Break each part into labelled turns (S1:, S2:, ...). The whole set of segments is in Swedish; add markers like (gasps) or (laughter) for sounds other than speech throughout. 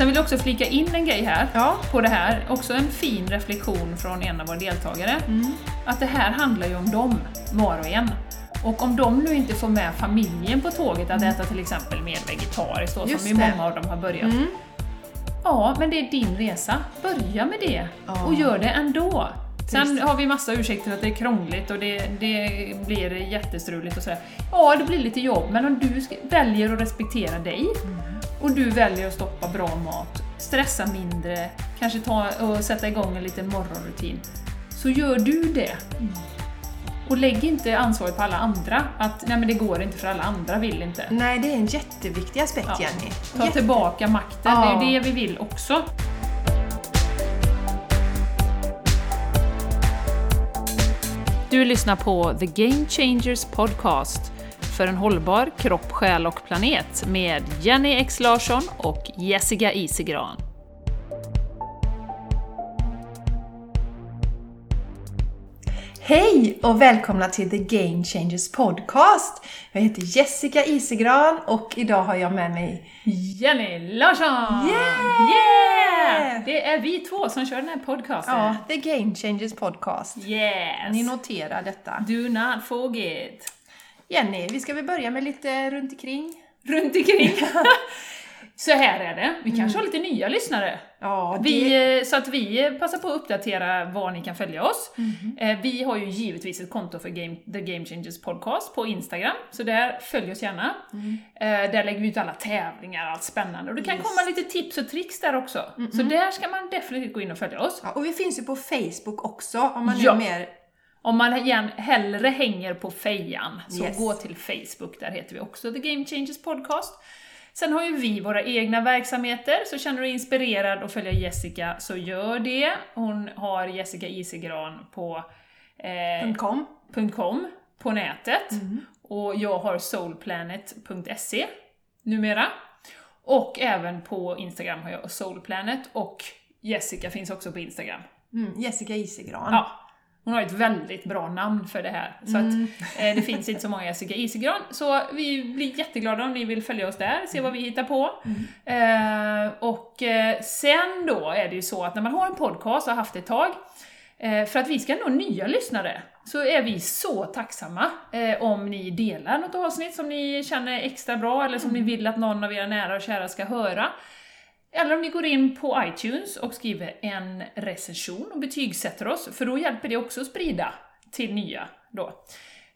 S1: Sen vill jag också flika in en grej här
S2: Ja.
S1: på det här. Också en fin reflektion från en av våra deltagare.
S2: Mm.
S1: Att det här handlar ju om dem, var och en. Och om de nu inte får med familjen på tåget att äta till exempel mer vegetariskt, då,
S2: Mm. Just
S1: som ju många av dem har börjat.
S2: Mm.
S1: Ja, men det är din resa. Börja med det
S2: Ja.
S1: och gör det ändå. Sen har vi massa ursäkter att det är krångligt och det, det blir jättestruligt och sådär. Ja, det blir lite jobb, men om du väljer att respektera dig och du väljer att stoppa bra mat, stressa mindre, kanske ta och sätta igång en liten morgonrutin, så gör du det. Och lägg inte ansvaret på alla andra, att nej men det går inte för alla andra vill inte.
S2: Nej, det är en jätteviktig aspekt
S1: Ja.
S2: Jenny.
S1: Ta
S2: Jätte-
S1: tillbaka makten,
S2: Ja.
S1: det är ju det vi vill också. Du lyssnar på The Game Changers Podcast för en hållbar kropp, själ och planet med Jenny X Larsson och Jessica Isigran.
S2: Hej och välkomna till The Game Changers Podcast. Jag heter Jessica Isegran och idag har jag med mig
S1: Jenny Larsson!
S2: Yeah!
S1: Yeah! Det är vi två som kör den här podcasten.
S2: ja, The Game Changers Podcast.
S1: Yes!
S2: Ni noterar detta.
S1: Do not forget!
S2: Jenny, vi ska väl börja med lite runt omkring?
S1: Runt omkring. (laughs) Så här är det, vi kanske har lite nya lyssnare.
S2: Ja, det...
S1: Vi, eh, så att vi eh, passar på att uppdatera var ni kan följa oss. Eh, Vi har ju givetvis ett konto för Game, The Game Changers Podcast på Instagram, så där följ oss gärna. Eh, Där lägger vi ut alla tävlingar och allt spännande. Och det kan
S2: Mm. Yes.
S1: komma lite tips och tricks där också. Så där ska man definitivt gå in och följa oss.
S2: Ja, och vi finns ju på Facebook också om man
S1: Ja.
S2: är mer...
S1: Om man igen hellre hänger på fejan, så
S2: Yes.
S1: gå till Facebook, där heter vi också The Game Changers Podcast. Sen har ju vi våra egna verksamheter, så känner du dig inspirerad att följa Jessica, så gör det. Hon har Jessica Isegran på eh,
S2: .com.
S1: .com på nätet.
S2: Mm.
S1: Och jag har soulplanet.se numera. Och även på Instagram har jag soulplanet och Jessica finns också på Instagram.
S2: Mm, Jessica Isegran.
S1: Ja, hon har ett väldigt bra namn för det här. Så
S2: Mm.
S1: att, eh, det finns inte så många Jessica Isigran, så vi blir jätteglada om ni vill följa oss där, se vad vi hittar på. Eh, och eh, sen då är det ju så att när man har en podcast och har haft det ett tag, eh, för att vi ska nå nya lyssnare, så är vi så tacksamma eh, om ni delar något avsnitt som ni känner extra bra, eller som ni vill att någon av era nära och kära ska höra. Eller om ni går in på iTunes och skriver en recension och betygsätter oss, för då hjälper det också att sprida till nya då.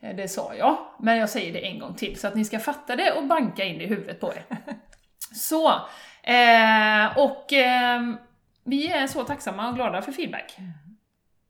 S1: Eh, Det sa jag, men jag säger det en gång till så att ni ska fatta det och banka in det i huvudet på er. (laughs) Så, eh, och ehm, vi är så tacksamma och glada för feedback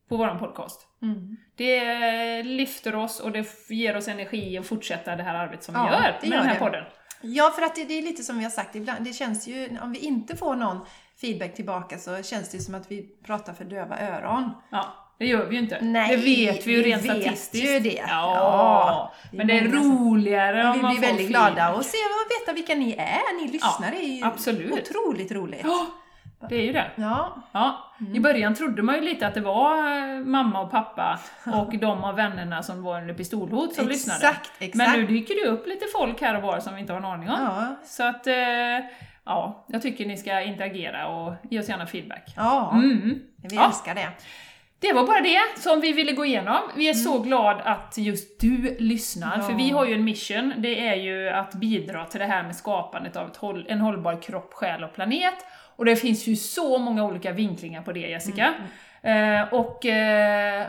S1: på vår podcast.
S2: Mm.
S1: Det lyfter oss och det ger oss energi att fortsätta det här arbetet som vi
S2: Ja,
S1: gör
S2: det
S1: med
S2: gör
S1: den här
S2: det.
S1: podden.
S2: Ja, för att det, det är lite som vi har sagt ibland. Det känns ju, om vi inte får någon feedback tillbaka så känns det som att vi pratar för döva öron.
S1: Ja, det gör vi ju inte.
S2: Nej,
S1: det vet vi ju
S2: vi
S1: rent
S2: vet
S1: statistiskt.
S2: ju det.
S1: Ja,
S2: Ja, det
S1: men det är
S2: som-
S1: roligare
S2: Ja,
S1: om
S2: vi
S1: man
S2: blir
S1: får
S2: väldigt glada och se och veta vilka ni är. Ni lyssnar. det är ju
S1: absolut.
S2: otroligt roligt.
S1: Ja, det är ju det.
S2: Ja,
S1: Ja.
S2: Mm.
S1: I början trodde man ju lite att det var eh, mamma och pappa och (laughs) de av vännerna som var under pistolhot som lyssnade.
S2: exakt, exakt.
S1: Men nu dyker det upp lite folk här och var som vi inte har en aning om.
S2: Ja,
S1: Så att, eh, ja, jag tycker ni ska interagera och ge oss gärna feedback.
S2: ja
S1: Mm.
S2: vi
S1: Ja.
S2: älskar det.
S1: Det var bara det som vi ville gå igenom. Vi är så glad att just du lyssnar,
S2: Ja.
S1: för vi har ju en mission, det är ju att bidra till det här med skapandet av ett håll, en hållbar kropp, själ och planet. Och det finns ju så många olika vinklingar på det Jessica. Eh, och eh,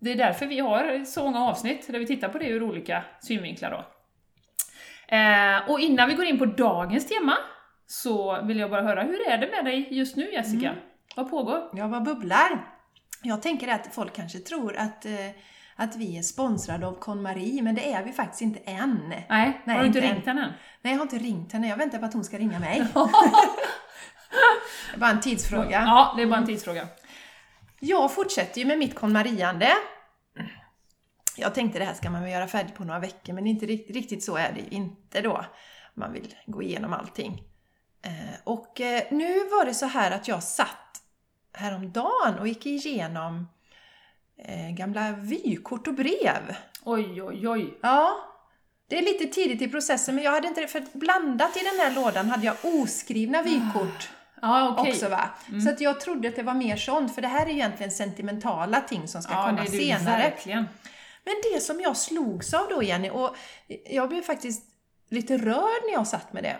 S1: det är därför vi har så många avsnitt där vi tittar på det ur olika synvinklar då. Eh, och innan vi går in på dagens tema så vill jag bara höra, hur är det med dig just nu Jessica? Vad pågår?
S2: Jag var bubblar. Jag tänker att folk kanske tror att, eh, att vi är sponsrade av KonMari, men det är vi faktiskt inte än.
S1: Nej,
S2: Nej,
S1: har du inte ringt henne än?
S2: Nej, jag har inte ringt henne. Jag väntar på att hon ska ringa mig. (laughs) (laughs) det är bara en tidsfråga.
S1: Ja, det är bara en tidsfråga.
S2: Jag fortsätter ju med mitt konmariande. Jag tänkte det här ska man väl göra färdigt på några veckor, men inte rikt- riktigt så är det ju inte då. Man vill gå igenom allting. Eh, Och eh, nu var det så här att jag satt häromdagen och gick igenom eh, gamla vykort och brev.
S1: Oj, oj, oj.
S2: Ja, det är lite tidigt i processen, men jag hade inte för blandat i den här lådan hade jag oskrivna vykort
S1: Ja, okej.
S2: också va. Så att jag trodde att det var mer sånt, för det här är egentligen sentimentala ting som ska
S1: Ja,
S2: komma
S1: det det
S2: senare.
S1: verkligen.
S2: Men det som jag slogs av då Jenny, och jag blev faktiskt lite rörd när jag satt med det.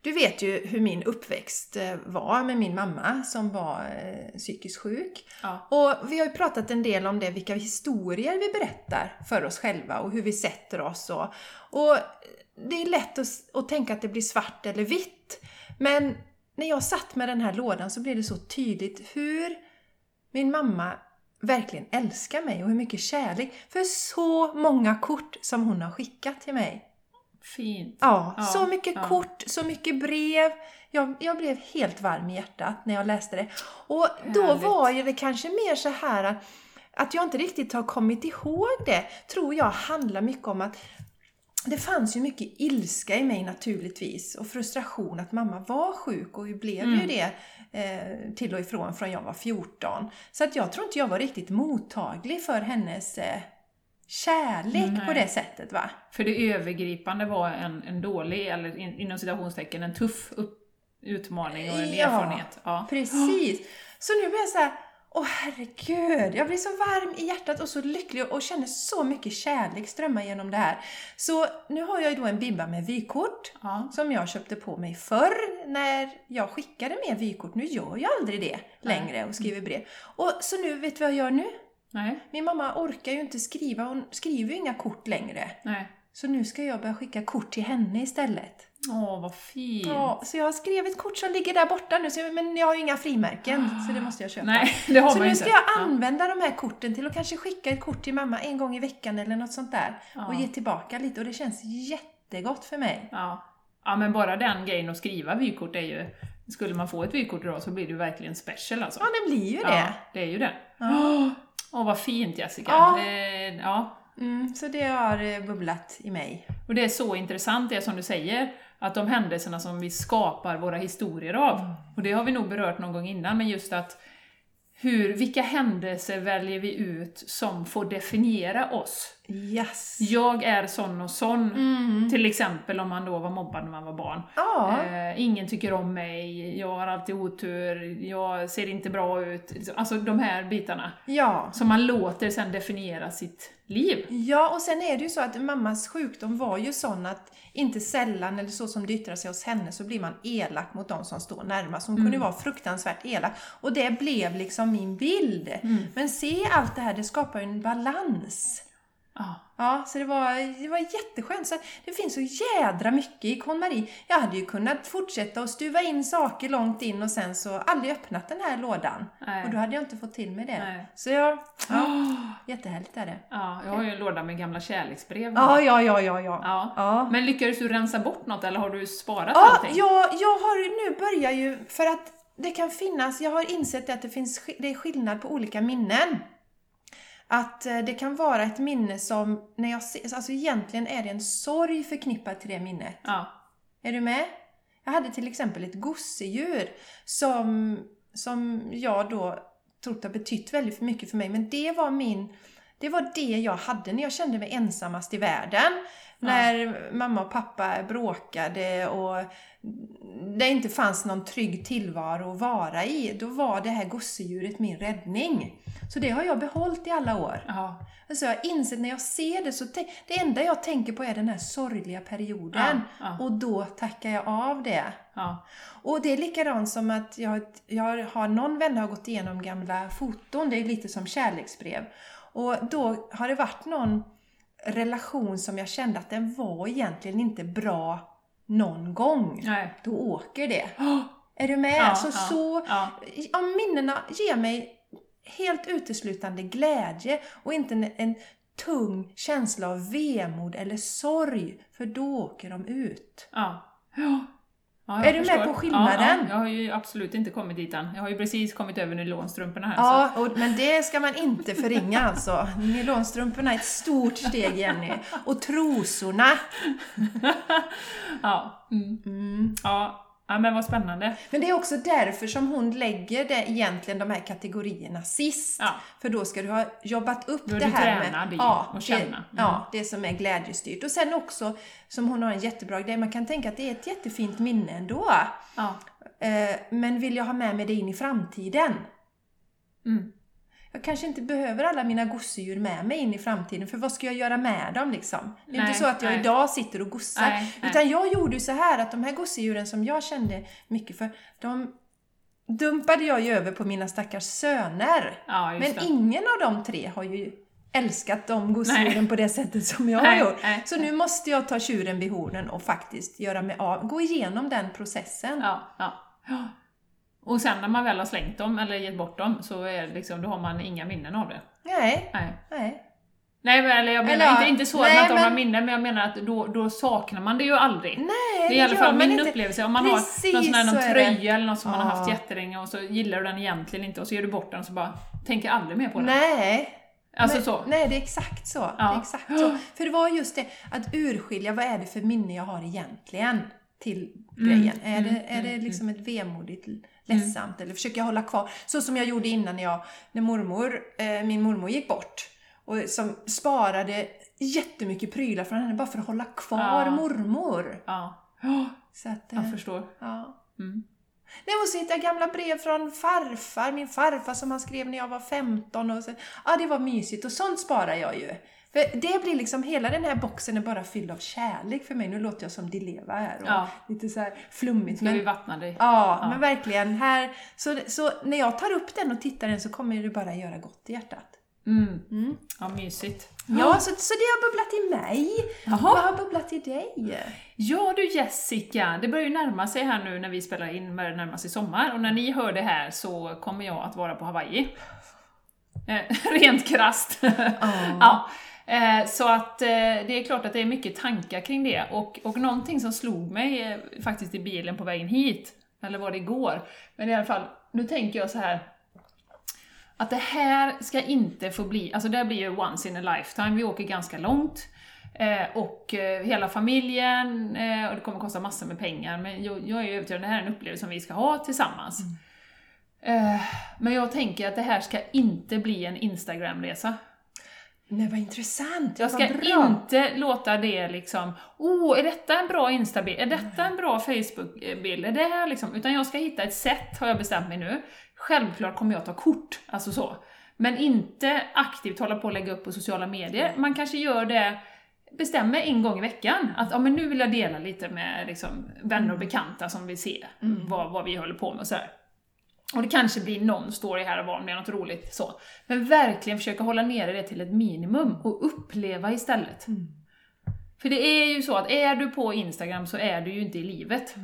S2: Du vet ju hur min uppväxt eh, var med min mamma som var eh, psykiskt sjuk.
S1: Ja.
S2: Och vi har ju pratat en del om det, vilka historier vi berättar för oss själva och hur vi sätter oss. Och, och det är lätt att, att tänka att det blir svart eller vitt. Men när jag satt med den här lådan så blev det så tydligt hur min mamma verkligen älskar mig och hur mycket kärlek för så många kort som hon har skickat till mig.
S1: Fint.
S2: Ja,
S1: Ja,
S2: så mycket
S1: ja.
S2: kort, så mycket brev. Jag, jag blev helt varm i hjärtat när jag läste det. Och då
S1: Härligt.
S2: var ju det kanske mer så här att, att jag inte riktigt har kommit ihåg det, tror jag handlar mycket om att det fanns ju mycket ilska i mig naturligtvis och frustration att mamma var sjuk och ju blev
S1: Mm.
S2: ju det eh, till och ifrån från jag var 14. Så att jag tror inte jag var riktigt mottaglig för hennes eh, kärlek
S1: Nej.
S2: på det sättet va.
S1: För det övergripande var en, en dålig, eller in, inom citationstecken, en tuff upp, utmaning och en
S2: Ja.
S1: erfarenhet. Ja.
S2: Precis. Så nu blir jag så här, åh herregud, jag blir så varm i hjärtat och så lycklig och känner så mycket kärlek strömma genom det här. Så nu har jag ju då en bibba med vykort
S1: Ja.
S2: som jag köpte på mig förr när jag skickade med vykort. Nu gör jag aldrig det längre och skriver brev. Och så nu, vet du vad jag gör nu?
S1: Nej,
S2: Min mamma orkar ju inte skriva, hon skriver ju inga kort längre.
S1: nej.
S2: Så nu ska jag börja skicka kort till henne istället.
S1: Åh, vad fint.
S2: Ja, så jag har skrivit kort som ligger där borta nu, så jag, men jag har ju inga frimärken, så det måste jag köpa.
S1: Nej, det har
S2: Så
S1: man
S2: nu ska
S1: inte.
S2: jag använda de här korten till att kanske skicka ett kort till mamma en gång i veckan eller något sånt där.
S1: Ja.
S2: Och ge tillbaka lite och det känns jättegott för mig.
S1: Ja. ja, men bara den grejen att skriva vykort är ju... Skulle man få ett vykort idag så blir det ju verkligen special alltså.
S2: Ja, det blir ju
S1: Ja,
S2: det.
S1: det är ju det.
S2: Ja.
S1: Åh, vad fint Jessica!
S2: Ja.
S1: Det, ja.
S2: Mm, så det har eh, bubblat i mig.
S1: Och det är så intressant det som du säger, att de händelserna som vi skapar våra historier av,
S2: Mm.
S1: och det har vi nog berört någon gång innan, men just att hur, vilka händelser väljer vi ut som får definiera oss?
S2: Yes.
S1: Jag är sån och sån,
S2: Mm.
S1: till exempel om man då var mobbad när man var barn.
S2: Ja.
S1: Eh, ingen tycker om mig, jag har alltid otur, jag ser inte bra ut. Alltså de här bitarna.
S2: ja.
S1: Som man låter sen definiera sitt liv.
S2: Ja, och sen är det ju så att mammas sjukdom var ju sån att inte sällan, eller så som det yttrar sig hos henne, så blir man elak mot de som står närmast. Hon kunde ju vara fruktansvärt elak. Och det blev liksom min bild. Men se allt det här, det skapar ju en balans.
S1: Ja.
S2: Ja, så det var, det var jätteskönt. Så det finns så jädra mycket i KonMari. Jag hade ju kunnat fortsätta och stuva in saker långt in och sen så aldrig öppnat den här lådan.
S1: Nej.
S2: Och då hade jag inte fått till med det.
S1: Nej.
S2: Så jag, ja, (gasps) jättehärligt är det.
S1: Ja, jag har ju en låda med gamla kärleksbrev.
S2: Ja, ja, ja, ja, ja.
S1: Ja.
S2: ja.
S1: Men lyckades du rensa bort något eller har du sparat
S2: Ja,
S1: allting?
S2: jag, jag har nu börjar ju, för att det kan finnas, jag har insett att det finns det är skillnad på olika minnen. Att eh, det kan vara ett minne som, när jag ser, alltså egentligen är det en sorg förknippad till det minnet.
S1: Ja.
S2: Är du med? Jag hade till exempel ett gosedjur som, som jag då trott har betytt väldigt mycket för mig. Men det var min, det var det jag hade när jag kände mig ensammast i världen. När mamma och pappa bråkade och det inte fanns någon trygg tillvaro att vara i. Då var det här gosedjuret min räddning. Så det har jag behållit i alla år.
S1: Ja.
S2: Alltså jag har insett när jag ser det så det enda jag tänker på är den här sorgliga perioden.
S1: Ja, ja.
S2: Och då tackar jag av det.
S1: Ja.
S2: Och det är likadant som att jag, jag har någon vän har gått igenom gamla foton, det är lite som kärleksbrev. Och då har det varit någon relation som jag kände att den var egentligen inte bra någon gång.
S1: Nej.
S2: Då åker det. (gasps) Är du med?
S1: Ja,
S2: så,
S1: ja,
S2: så
S1: ja.
S2: om minnena ger mig helt uteslutande glädje och inte en, en tung känsla av vemod eller sorg, för då åker de ut.
S1: Ja. Ja. Ja,
S2: Är du med
S1: förstår.
S2: på skillnaden?
S1: Ja, ja, jag har ju absolut inte kommit dit än. Jag har ju precis kommit över nylonstrumporna här.
S2: Ja, och, men det ska man inte förringa alltså. Nylonstrumporna är ett stort steg Jenny. Och trosorna.
S1: Så, (laughs) ja. Mm. Ja. Ja, men vad spännande.
S2: Men det är också därför som hon lägger det, egentligen de här kategorierna sist.
S1: Ja.
S2: För då ska du ha jobbat upp det här med
S1: i
S2: ja,
S1: att känna.
S2: Det,
S1: Mm.
S2: ja, det som är glädjestyrt. Och sen också, som hon har en jättebra grej, man kan tänka att det är ett jättefint minne ändå.
S1: Ja.
S2: Eh, men vill jag ha med mig det in i framtiden?
S1: Mm.
S2: Jag kanske inte behöver alla mina gosedjur med mig in i framtiden, för vad ska jag göra med dem liksom? Det är
S1: Nej,
S2: inte så att jag
S1: nej.
S2: idag sitter och gossar.
S1: Nej.
S2: Utan jag gjorde ju så här att de här gosedjuren som jag kände mycket för, de dumpade jag ju över på mina stackars söner.
S1: Ja,
S2: Men
S1: det.
S2: ingen av de tre har ju älskat de gosedjuren på det sättet som jag har gjort. så nu måste jag ta tjuren vid hornen och faktiskt göra mig av, gå igenom den processen.
S1: Ja, ja. Och sen när man väl har slängt dem eller gett bort dem så är det liksom, då har man inga minnen av det.
S2: Nej,
S1: Nej.
S2: nej.
S1: Nej, men, eller jag menar
S2: Eller
S1: inte, inte så
S2: nej,
S1: att man inte har
S2: men-
S1: några minnen, men jag menar att då, då saknar man det ju aldrig.
S2: Nej,
S1: det är i alla fall min
S2: inte.
S1: upplevelse. Om man
S2: Precis
S1: har någon, sån här,
S2: så
S1: någon
S2: det.
S1: tröja eller något som man har haft jättelänge och så gillar du den egentligen inte och så ger du bort den och så bara tänker aldrig mer på den.
S2: Nej.
S1: Alltså
S2: Men-
S1: så.
S2: Nej, det är exakt så. Det
S1: Ja.
S2: är exakt så. (gasps) För det var just det, att urskilja vad är det för minne jag har egentligen till grejen. Är det, är det liksom ett vemodigt, ledsamt eller försöker jag hålla kvar? Så som jag gjorde innan när, jag, när mormor, eh, min mormor gick bort. Och som sparade jättemycket prylar från henne bara för att hålla kvar
S1: Ja.
S2: mormor.
S1: Ja. Ja,
S2: Så att, eh,
S1: jag förstår.
S2: ja.
S1: Mm.
S2: Nej, och så hittade jag gamla brev från farfar, min farfar som han skrev när jag var 15. Och så, ja, det var mysigt och sånt sparar jag ju. För det blir liksom, hela den här boxen är bara fylld av kärlek för mig. Nu låter jag som Dileva här och
S1: Ja.
S2: lite så här flummigt.
S1: Ska
S2: Men,
S1: vi vattna dig?
S2: ja,
S1: Ja.
S2: men verkligen. Här, så, så när jag tar upp den och tittar den så kommer det bara göra gott i hjärtat.
S1: Mm.
S2: Mm.
S1: Ja, mysigt.
S2: Ja, så, så det har bubblat i mig.
S1: Jaha.
S2: Vad har bubblat i dig?
S1: Ja du Jessica, det börjar ju närma sig här nu när vi spelar in, börjar närma sig sommar och när ni hör det här så kommer jag att vara på Hawaii. Eh, (laughs) rent krasst. ja. (laughs) Eh, så att eh, det är klart att det är mycket tankar kring det och, och någonting som slog mig eh, faktiskt i bilen på vägen hit, eller var det igår, men i alla fall, nu tänker jag så här att det här ska inte få bli, alltså det här blir ju once in a lifetime, vi åker ganska långt. Och hela familjen, och det kommer kosta massor med pengar, men jag, jag är ju övertygad om att det här är en upplevelse som vi ska ha tillsammans. Eh, men jag tänker att det här ska inte bli en Instagram-resa.
S2: Nej, vad intressant.
S1: Jag ska inte låta det liksom, oh, är detta en bra Insta-bild? Är detta en bra Facebook-bild? Är det här liksom? Utan jag ska hitta ett sätt, har jag bestämt mig nu. Självklart kommer jag ta kort, alltså så. Men inte aktivt hålla på och lägga upp på sociala medier. Man kanske gör det, bestämmer en gång i veckan, att ja, men nu vill jag dela lite med liksom, vänner och bekanta som vill se vad, vad vi håller på med och så här. Och det kanske blir någon story här och var med något roligt så. Men verkligen försöka hålla nere det till ett minimum och uppleva istället. För det är ju så att är du på Instagram så är du ju inte i livet.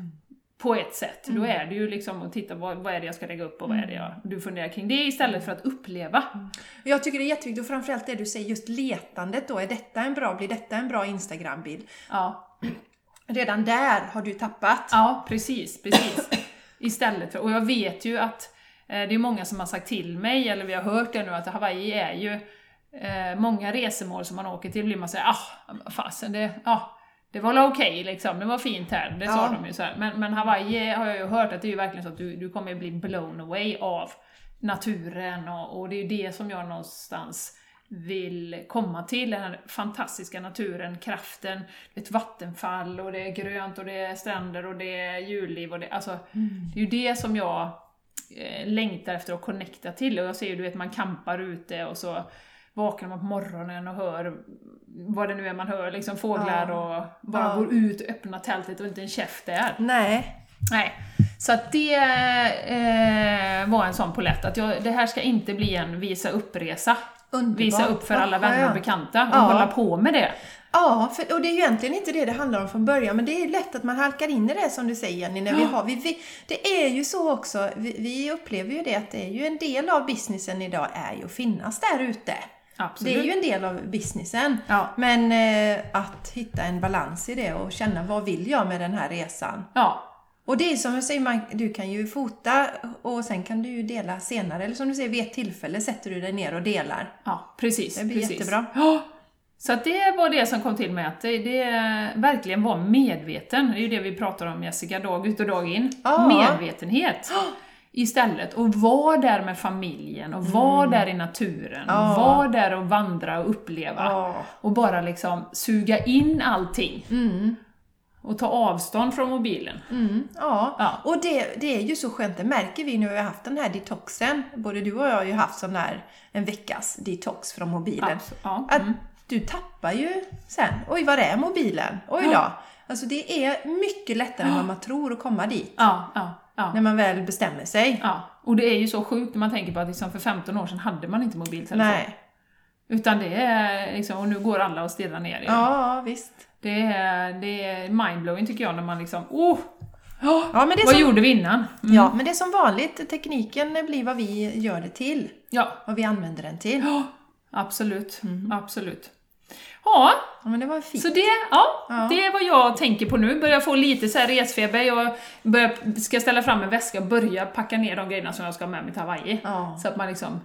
S1: På ett sätt. Då är du ju liksom och titta vad, vad är det jag ska lägga upp och vad är det jag... Du funderar kring det istället för att uppleva.
S2: Jag tycker det är jätteviktigt, och framförallt det du säger, just letandet då. Är detta en bra, blir detta en bra Instagram-bild?
S1: Ja,
S2: Redan där har du tappat.
S1: ja precis, precis. Istället för, och jag vet ju att eh, det är många som har sagt till mig, eller vi har hört det nu, att Hawaii är ju eh, många resemål som man åker till, blir man säger ah, fasen det, ah, det var okej liksom, det var fint här, det sa
S2: Ja.
S1: de ju så här. Men, men Hawaii har jag ju hört att det är ju verkligen så att du, du kommer bli blown away av naturen och, och det är ju det som jag någonstans vill komma till, den här fantastiska naturen, kraften, ett vattenfall och det är grönt och det är stränder och det är djurliv och det, alltså, det är ju det som jag eh, längtar efter att connecta till och jag ser ju, du vet, man campar ute och så vaknar man på morgonen och hör vad det nu är man hör, liksom fåglar
S2: Ja.
S1: och bara
S2: Ja.
S1: går ut och öppnar tältet och inte en käft där.
S2: Nej.
S1: Nej. Så att det eh, var en sån polett, att jag, det här ska inte bli en visa upp-resa.
S2: Underbart.
S1: Visa upp för alla vänner och bekanta och
S2: Ja.
S1: hålla på med det.
S2: Ja, för, och det är ju egentligen inte det det handlar om från början, men det är lätt att man halkar in i det som du säger Jenny, när vi har, vi, vi, det är ju så också, vi, vi upplever ju det att det är ju en del av businessen idag är ju att finnas där ute.
S1: Absolut.
S2: Det är ju en del av businessen.
S1: Ja.
S2: Men eh, att hitta en balans i det och känna vad vill jag med den här resan?
S1: Ja,
S2: Och det är som jag säger, man, du kan ju fota och sen kan du ju dela senare. Eller som du säger, vid ett tillfälle sätter du dig ner och delar.
S1: ja precis.
S2: Det blir
S1: precis.
S2: jättebra.
S1: Ja. Så det var det som kom till mig, att det, det verkligen var medveten. Det är ju det vi pratar om Jessica, dag ut och dag in.
S2: Ja.
S1: Medvetenhet. Istället. Och var där med familjen, och var där i naturen,
S2: Mm.
S1: Och var där och vandra och uppleva.
S2: Ja.
S1: Och bara liksom suga in allting.
S2: Mm.
S1: Och ta avstånd från mobilen.
S2: Mm, ja.
S1: Ja.
S2: och det, det är ju så skönt, det märker vi nu när vi har haft den här detoxen. Både du och jag har ju haft sån där en veckas detox från mobilen.
S1: Ja.
S2: Att
S1: Mm.
S2: du tappar ju sen, oj var är mobilen? Oj då!
S1: Ja.
S2: Alltså det är mycket lättare än vad man tror att komma dit.
S1: Ja, ja, ja.
S2: När man väl bestämmer sig.
S1: ja. Och det är ju så sjukt när man tänker på att liksom för 15 år sedan hade man inte mobiltelefon.
S2: Nej.
S1: Utan det är liksom, och nu går alla och stirrar ner i det.
S2: Ja, visst.
S1: Det är, det är mindblowing tycker jag när man liksom, oh! Ja,
S2: Ja men, det
S1: vad
S2: som,
S1: gjorde vi innan? Mm.
S2: ja, men det är som vanligt, tekniken blir vad vi gör det till.
S1: Ja,
S2: Vad vi använder den till.
S1: ja absolut. Absolut. Ja,
S2: Ja, men det var fint.
S1: så det, ja,
S2: Ja.
S1: det är vad jag tänker på nu. Börjar få lite så här resfeber. Jag börjar, ska ställa fram en väska och börja packa ner de grejerna som jag ska ha med mig till Hawaii.
S2: Ja.
S1: Så att man liksom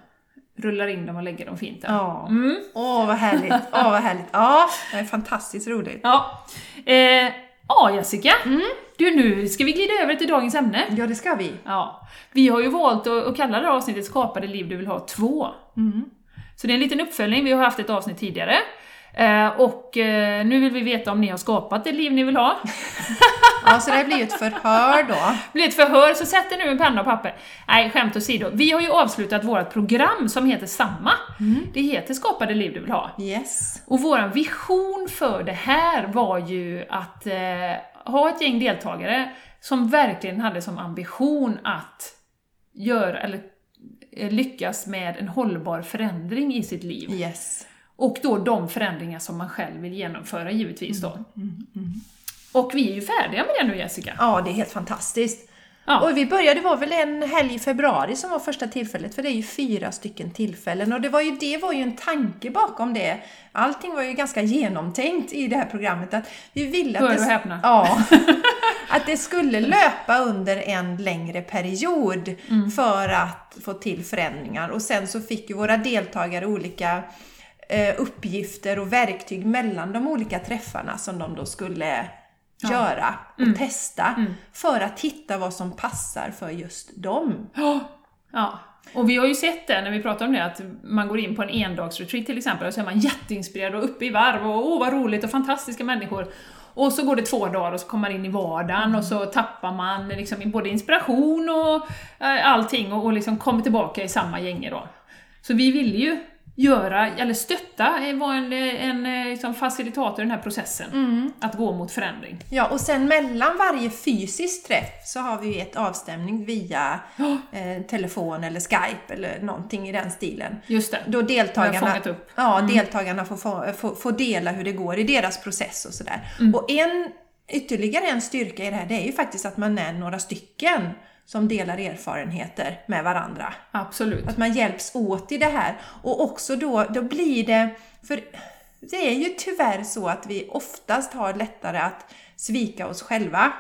S1: rullar in dem och lägger dem fint där.
S2: Ja.
S1: Mm.
S2: Åh, vad härligt. (laughs) Åh, vad härligt. Ja, det är fantastiskt roligt.
S1: Ja. Eh, ja, Jessica.
S2: Mm.
S1: Du, nu ska vi glida över till dagens ämne.
S2: Ja, det ska vi.
S1: Ja. Vi har ju valt att, att kalla det här avsnittet Skapa det liv du vill ha 2.
S2: Mm.
S1: Så det är en liten uppföljning, vi har haft ett avsnitt tidigare. Eh, och eh, nu vill vi veta om ni har skapat det liv ni vill ha. (laughs)
S2: Ja, så det blir ju ett förhör då.
S1: Det blir ett förhör, så sätt er nu en penna och papper. Nej, skämt åsido. Vi har ju avslutat vårt program som heter samma. Det heter Skapa det liv du vill ha.
S2: Yes.
S1: Och vår vision för det här var ju att eh, ha ett gäng deltagare som verkligen hade som ambition att göra, eller eh, lyckas med en hållbar förändring i sitt liv.
S2: Yes.
S1: Och då de förändringar som man själv vill genomföra givetvis då. Och vi är ju färdiga med det nu Jessica.
S2: Ja, det är helt fantastiskt.
S1: Ja.
S2: Och vi började, det var väl en helg i februari som var första tillfället, för det är ju fyra stycken tillfällen. Och det var ju, det var ju en tanke bakom det. Allting var ju ganska genomtänkt i det här programmet. Att vi ville att
S1: Hör
S2: det,
S1: häpna.
S2: Ja, (laughs) att det skulle löpa under en längre period
S1: Mm.
S2: för att få till förändringar. Och sen så fick ju våra deltagare olika eh, uppgifter och verktyg mellan de olika träffarna som de då skulle göra och
S1: Mm.
S2: testa för att hitta vad som passar för just dem.
S1: Ja, och vi har ju sett det när vi pratar om det, att man går in på en endagsretreat till exempel, och så är man jätteinspirerad och uppe i varv och åh vad roligt och fantastiska människor. Och så går det två dagar och så kommer man in i vardagen och så tappar man liksom både inspiration och eh, allting och, och liksom kommer tillbaka i samma gänge då. Så vi vill ju göra, eller stötta, vara en, en eh, liksom facilitator i den här processen. Att gå mot förändring.
S2: Ja, och sen mellan varje fysisk träff så har vi ett avstämning via eh, telefon eller Skype eller någonting i den stilen.
S1: Just det.
S2: Då deltagarna,
S1: upp.
S2: Ja, deltagarna får, få, får, får dela hur det går i deras process och sådär. Och en, ytterligare en styrka i det här, det är ju faktiskt att man är några stycken som delar erfarenheter med varandra.
S1: Absolut.
S2: Att man hjälps åt i det här. Och också då, då blir det... För det är ju tyvärr så att vi oftast har lättare att svika oss själva.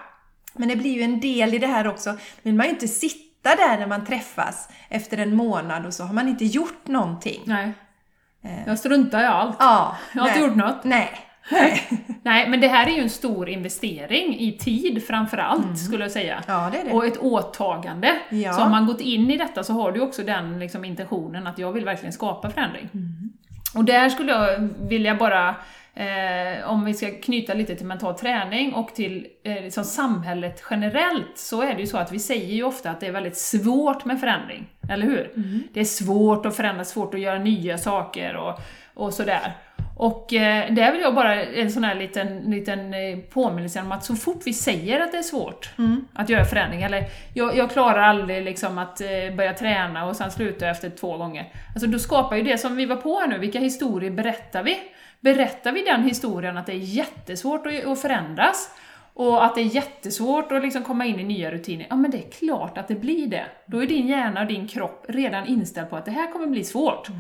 S2: Men det blir ju en del i det här också. Vill man ju inte sitta där när man träffas efter en månad och så har man inte gjort någonting.
S1: Nej. Jag struntar i allt.
S2: Ja,
S1: Jag har inte
S2: nej.
S1: gjort något.
S2: Nej. Nej. (laughs)
S1: Nej, men det här är ju en stor investering i tid framför allt, skulle jag säga.
S2: Ja, det är det.
S1: Och ett åtagande.
S2: Ja.
S1: Så har man gått in i detta så har du också den liksom, intentionen att jag vill verkligen skapa förändring.
S2: Mm.
S1: Och där skulle jag vilja bara, eh, om vi ska knyta lite till mental träning och till eh, liksom samhället generellt, så är det ju så att vi säger ju ofta att det är väldigt svårt med förändring. Eller hur?
S2: Mm.
S1: Det är svårt att förändra, svårt att göra nya saker och, och sådär. Och eh, där vill jag bara en sån här liten, liten eh, påminnelse om att så fort vi säger att det är svårt att göra förändring, eller jag, jag klarar aldrig liksom att eh, börja träna och sen sluta efter två gånger. Alltså då skapar ju det som vi var på här nu, vilka historier berättar vi? Berättar vi den historien att det är jättesvårt att, att förändras, och att det är jättesvårt att liksom komma in i nya rutiner, ja men det är klart att det blir det. Då är din hjärna och din kropp redan inställd på att det här kommer bli svårt. Eh,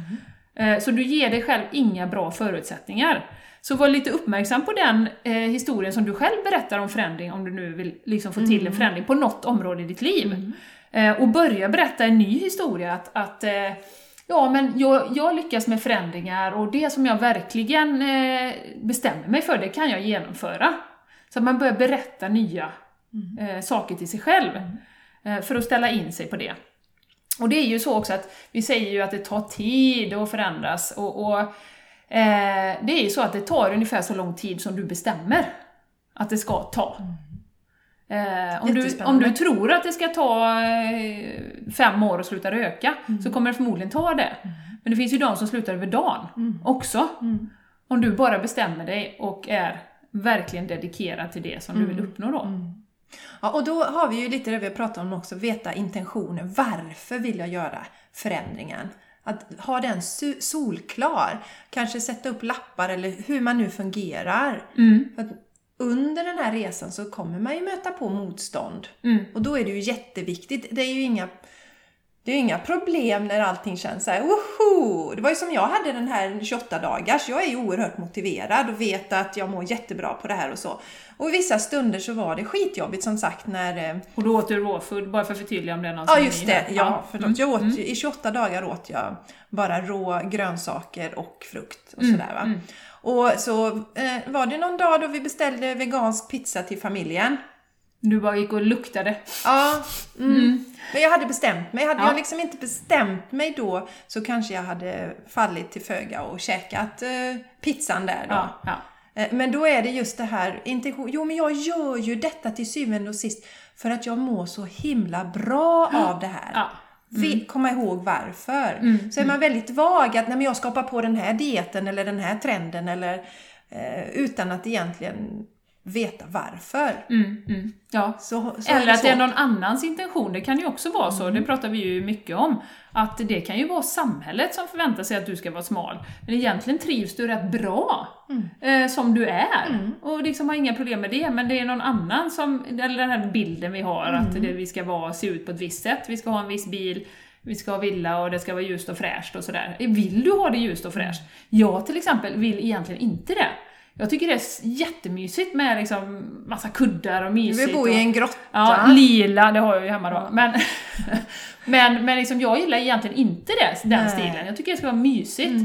S1: Så du ger dig själv inga bra förutsättningar. Så var lite uppmärksam på den eh, historien som du själv berättar om förändring, om du nu vill liksom få till en förändring på något område i ditt liv. Eh, och börja berätta en ny historia, att, att eh, ja, men jag, jag lyckas med förändringar och det som jag verkligen eh, bestämmer mig för, det kan jag genomföra. Så att man börjar berätta nya eh, saker till sig själv, eh, för att ställa in sig på det. Och det är ju så också att vi säger ju att det tar tid att förändras och, och eh, det är ju så att det tar ungefär så lång tid som du bestämmer. att det ska ta. Eh, om, du, om du tror att det ska ta eh, fem år att sluta röka, så kommer det förmodligen ta det. Men det finns ju de som slutar över dagen också. Om du bara bestämmer dig och är verkligen dedikerad till det som du vill uppnå då.
S2: Ja, och då har vi ju lite det vi har pratat om också, veta intentionen. Varför vill jag göra förändringen? Att ha den solklar. Kanske sätta upp lappar eller hur man nu fungerar.
S1: Mm.
S2: Under den här resan så kommer man ju möta på motstånd.
S1: Mm.
S2: Och då är det ju jätteviktigt. Det är ju inga, det är ju inga problem när allting känns så här, woho! Det var ju som jag hade den här 28 dagars. Jag är ju oerhört motiverad och vet att jag mår jättebra på det här och så. Och i vissa stunder så var det skitjobbigt som sagt när eh,
S1: Och då åt du råfood, bara för att förtydliga om det är någon
S2: Ja just det,
S1: här.
S2: ja. Förlåt. Jag åt,
S1: Mm.
S2: I 28 dagar åt jag bara rå grönsaker och frukt och
S1: Mm,
S2: sådär va. Och så eh, var det någon dag då vi beställde vegansk pizza till familjen.
S1: Du bara gick och luktade.
S2: Ja, mm. men jag hade bestämt mig. Hade
S1: Ja.
S2: jag liksom inte bestämt mig då så kanske jag hade fallit till föga och käkat eh, pizzan där då.
S1: Ja, ja.
S2: Eh, Men då är det just det här, intention. Jo men jag gör ju detta till syvende och sist för att jag mår så himla bra av det här. Vi, komma ihåg varför. Så är man väldigt vag att nej, men jag ska hoppa på den här dieten eller den här trenden eller eh, utan att egentligen veta varför.
S1: Mm, mm. ja.
S2: Så, så
S1: Eller att det är någon annans intention, det kan ju också vara så,
S2: Mm.
S1: det pratar vi ju mycket om. Att det kan ju vara samhället som förväntar sig att du ska vara smal. Men egentligen trivs du rätt bra
S2: Mm.
S1: eh, som du är. Och liksom har inga problem med det, men det är någon annan som, eller den här bilden vi har,
S2: Mm.
S1: att det, vi ska vara, se ut på ett visst sätt, vi ska ha en viss bil, vi ska ha villa och det ska vara ljust och fräscht och sådär. Vill du ha det ljust och fräscht? Jag till exempel vill egentligen inte det. Jag tycker det är jättemysigt med liksom massa kuddar och
S2: Du
S1: mysigt.
S2: vill bo i en grotta.
S1: Ja, lila, det har jag ju hemma då. Men, (laughs) men, men liksom, jag gillar egentligen inte det, den
S2: Nej.
S1: stilen. Jag tycker det ska vara mysigt.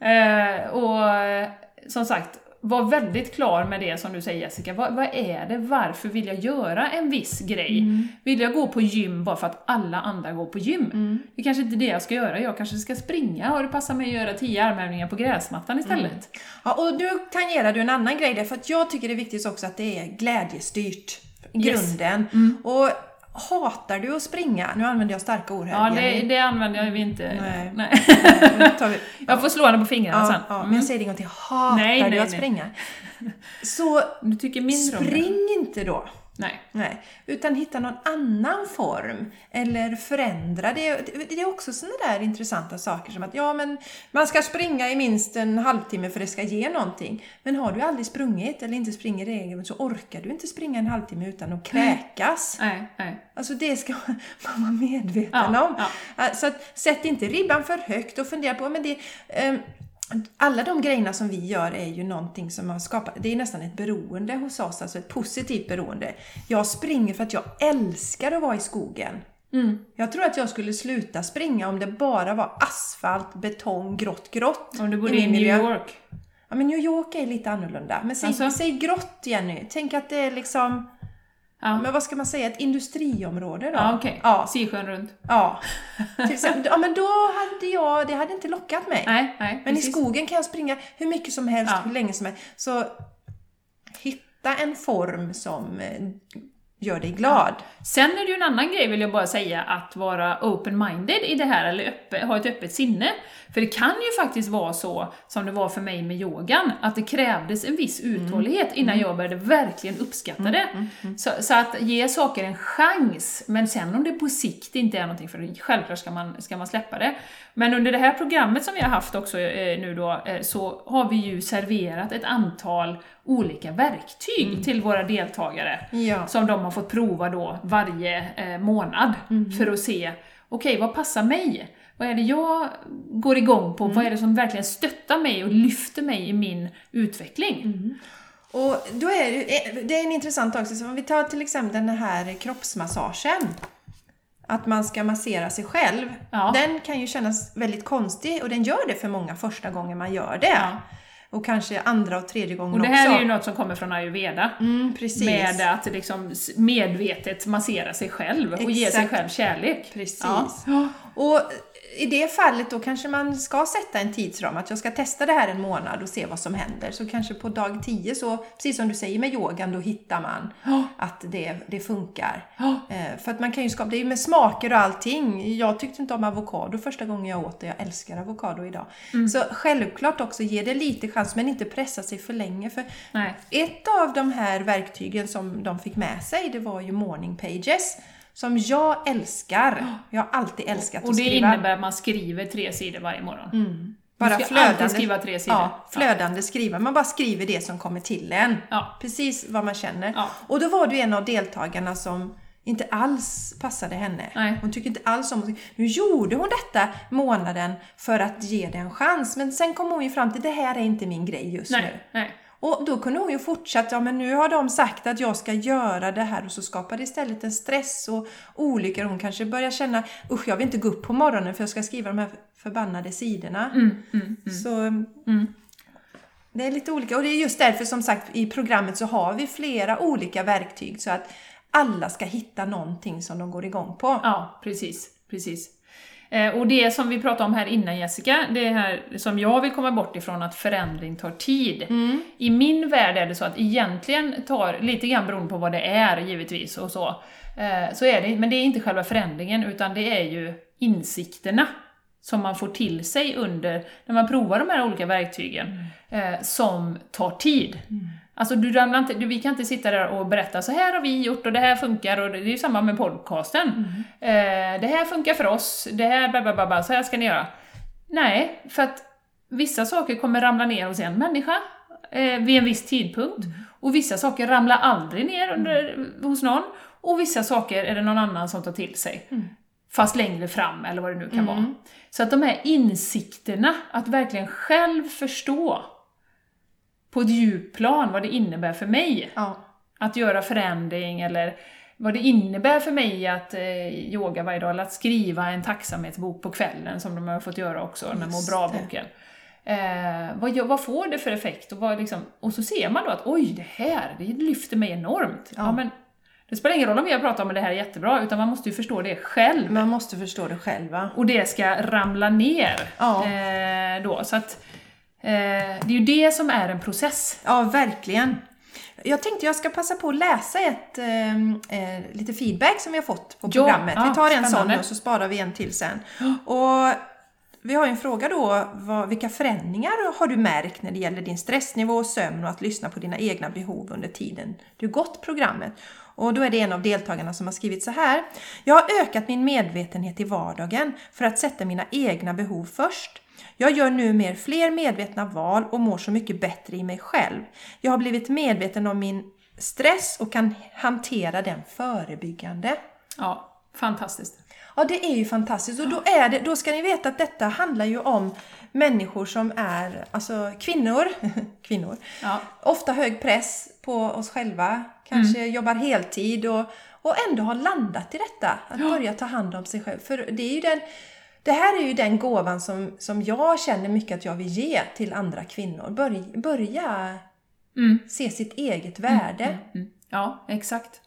S1: Eh, och eh, som sagt, var väldigt klar med det som du säger Jessica. Vad, vad är det? Varför vill jag göra en viss grej? Vill jag gå på gym bara för att alla andra går på gym? Det är kanske inte det jag ska göra. Jag kanske ska springa och det passar mig att göra tio armhävningar på gräsmattan istället.
S2: Ja, och nu tangerar du en annan grej där, för att jag tycker det är viktigt också att det är glädjestyrt. i
S1: Yes.
S2: Grunden. Och hatar du att springa? Nu använder jag starka ord här
S1: Ja, det, det använder jag ju inte.
S2: Nej.
S1: Nej. (laughs)
S2: Vi- (laughs)
S1: Jag får slå henne på fingrarna
S2: ja,
S1: sen.
S2: ja,
S1: Mm.
S2: men jag säger det en gång till. Hatar
S1: Nej,
S2: du
S1: nej,
S2: att
S1: nej.
S2: springa? (laughs) Så
S1: Du tycker mindre
S2: spring inte då.
S1: Nej.
S2: Nej, utan hitta någon annan form eller förändra. Det, det, är också sådana där intressanta saker som att ja, men man ska springa i minst en halvtimme för det ska ge någonting. Men har du aldrig sprungit eller inte springer regelbundet så orkar du inte springa en halvtimme utan att kräkas.
S1: Nej, nej.
S2: Alltså det ska (laughs) man vara medveten
S1: Ja,
S2: om.
S1: ja.
S2: Så att, sätt inte ribban för högt och fundera på, men det, ehm, alla de grejerna som vi gör är ju någonting som har skapat, det är nästan ett beroende hos oss, alltså ett positivt beroende. Jag springer för att jag älskar att vara i skogen.
S1: Mm.
S2: Jag tror att jag skulle sluta springa om det bara var asfalt, betong, grått, grått.
S1: Om du bodde
S2: min
S1: i New
S2: miljö.
S1: York.
S2: Ja, men New York är lite annorlunda. Men säg,
S1: Alltså?
S2: säg grått Jenny. Tänk att det är liksom,
S1: Ja,
S2: men vad ska man säga, ett industriområde då?
S1: ja okej.
S2: Ja,
S1: Sisjön runt.
S2: Ja. Ja, men då hade jag, det hade inte lockat mig.
S1: Nej, nej.
S2: men
S1: precis.
S2: i skogen kan jag springa hur mycket som helst,
S1: Ja.
S2: hur länge som helst. Så hitta en form som eh, gör dig glad.
S1: Sen är det ju en annan grej vill jag bara säga, att vara open-minded i det här, eller öppe, ha ett öppet sinne. För det kan ju faktiskt vara så, som det var för mig med yogan, att det krävdes en viss uthållighet innan jag började verkligen uppskatta det. Så, så att ge saker en chans, men sen om det på sikt inte är någonting, för självklart ska man, ska man släppa det. Men under det här programmet som vi har haft också eh, nu då, eh, så har vi ju serverat ett antal olika verktyg till våra deltagare
S2: Ja.
S1: som de har fått prova då varje eh, månad för att se, okej vad passar mig? Vad är det jag går igång på? Vad är det som verkligen stöttar mig och lyfter mig i min utveckling?
S2: Och då är det, det är en intressant sak. Så om vi tar till exempel den här kroppsmassagen. Att man ska massera sig själv.
S1: Ja.
S2: Den kan ju kännas väldigt konstig och den gör det för många första gången man gör det.
S1: Ja.
S2: Och kanske andra och tredje gången
S1: Och det här
S2: också.
S1: är ju något som kommer från ayurveda.
S2: Mm, precis.
S1: Med att liksom medvetet massera sig själv och ge sig
S2: Exakt.
S1: själv kärlek.
S2: Precis.
S1: Ja.
S2: Och i det fallet då kanske man ska sätta en tidsram, att jag ska testa det här en månad och se vad som händer. Så kanske på dag 10, så, precis som du säger med yogan, då hittar man
S1: Ja.
S2: att det, det funkar. Eh, för att man kan ju skapa, det är ju med smaker och allting. Jag tyckte inte om avokado första gången jag åt det, jag älskar avokado idag.
S1: Mm.
S2: Så självklart också ge det lite chans, men inte pressa sig för länge. För
S1: Nej.
S2: ett av de här verktygen som de fick med sig, det var ju morning pages. Som jag älskar. Jag har alltid älskat
S1: Och
S2: att
S1: det
S2: skriva. Mm.
S1: innebär att man skriver tre sidor varje morgon.
S2: bara
S1: du ska
S2: flödande,
S1: alltid skriva tre sidor.
S2: Ja, flödande skriva. Man bara skriver det som kommer till en.
S1: Ja.
S2: Precis vad man känner.
S1: Ja.
S2: Och då var det ju en av deltagarna som inte alls passade henne.
S1: Nej.
S2: Hon tycker inte alls om. Nu gjorde hon detta månaden för att ge det en chans. Men sen kom hon ju fram till det här är inte min grej just nu.
S1: Nej, nej.
S2: Och då kunde hon ju fortsätta, ja men nu har de sagt att jag ska göra det här och så skapar det istället en stress och olyckor. Hon kanske börjar känna, usch jag vill inte gå upp på morgonen för jag ska skriva de här förbannade sidorna.
S1: Mm, mm, mm.
S2: Så mm. det är lite olika och det är just därför som sagt i programmet så har vi flera olika verktyg så att alla ska hitta någonting som de går igång på.
S1: Ja, precis. precis. Eh, och det som vi pratade om här innan Jessica, det här som jag vill komma bort ifrån, att förändring tar tid. I min värld är det så att egentligen tar, lite grann beroende på vad det är givetvis och så, eh, så är det, men det är inte själva förändringen utan det är ju insikterna som man får till sig under, när man provar de här olika verktygen, eh, som tar tid. Alltså du ramlar inte, du, vi kan inte sitta där och berätta så här har vi gjort och det här funkar. Och det är ju samma med podcasten. Eh, det här funkar för oss, det här bla så här ska ni göra. Nej, för att vissa saker kommer ramla ner hos en människa eh, vid en viss tidpunkt. Och vissa saker ramlar aldrig ner under, hos någon. Och vissa saker är det någon annan som tar till sig. Fast längre fram eller vad det nu kan vara. Så att de här insikterna, att verkligen själv förstå på ett djupplan vad det innebär för mig
S2: Ja.
S1: att göra förändring eller vad det innebär för mig att eh, yoga varje dag, eller att skriva en tacksamhetsbok på kvällen som de har fått göra också, den
S2: Just
S1: må
S2: det.
S1: bra-boken. Eh, vad, vad får det för effekt? Och, vad liksom, och så ser man då att oj, det här, det lyfter mig enormt. Ja.
S2: Ja.
S1: men, det spelar ingen roll om vi har pratat om det här är jättebra, utan man måste ju förstå det själv.
S2: Man måste förstå det själva.
S1: Och det ska ramla ner.
S2: Ja.
S1: Eh, då, så att, det är ju det som är en process.
S2: Ja, verkligen. Jag tänkte jag ska passa på att läsa ett, eh, eh, lite feedback som vi har fått på
S1: Ja,
S2: programmet.
S1: ja,
S2: vi tar en sån
S1: spännande.
S2: och så sparar vi en till sen. (gasps) Och vi har en fråga då, vad, vilka förändringar har du märkt när det gäller din stressnivå, sömn och att lyssna på dina egna behov under tiden du gått programmet? Och då är det en av deltagarna som har skrivit så här. Jag har ökat min medvetenhet i vardagen för att sätta mina egna behov först. Jag gör nu mer fler medvetna val och mår så mycket bättre i mig själv. Jag har blivit medveten om min stress och kan hantera den förebyggande.
S1: Ja, fantastiskt.
S2: Ja, det är ju fantastiskt. Och då, är det, då ska ni veta att detta handlar ju om människor som är, alltså kvinnor, (laughs) kvinnor,
S1: Ja.
S2: ofta hög press på oss själva, kanske jobbar heltid och, och ändå har landat i detta, att börja ta hand om sig själv. För det är ju den, det här är ju den gåvan som, som jag känner mycket att jag vill ge till andra kvinnor. Börja, börja
S1: Mm.
S2: se sitt eget värde.
S1: Mm. Ja, exakt.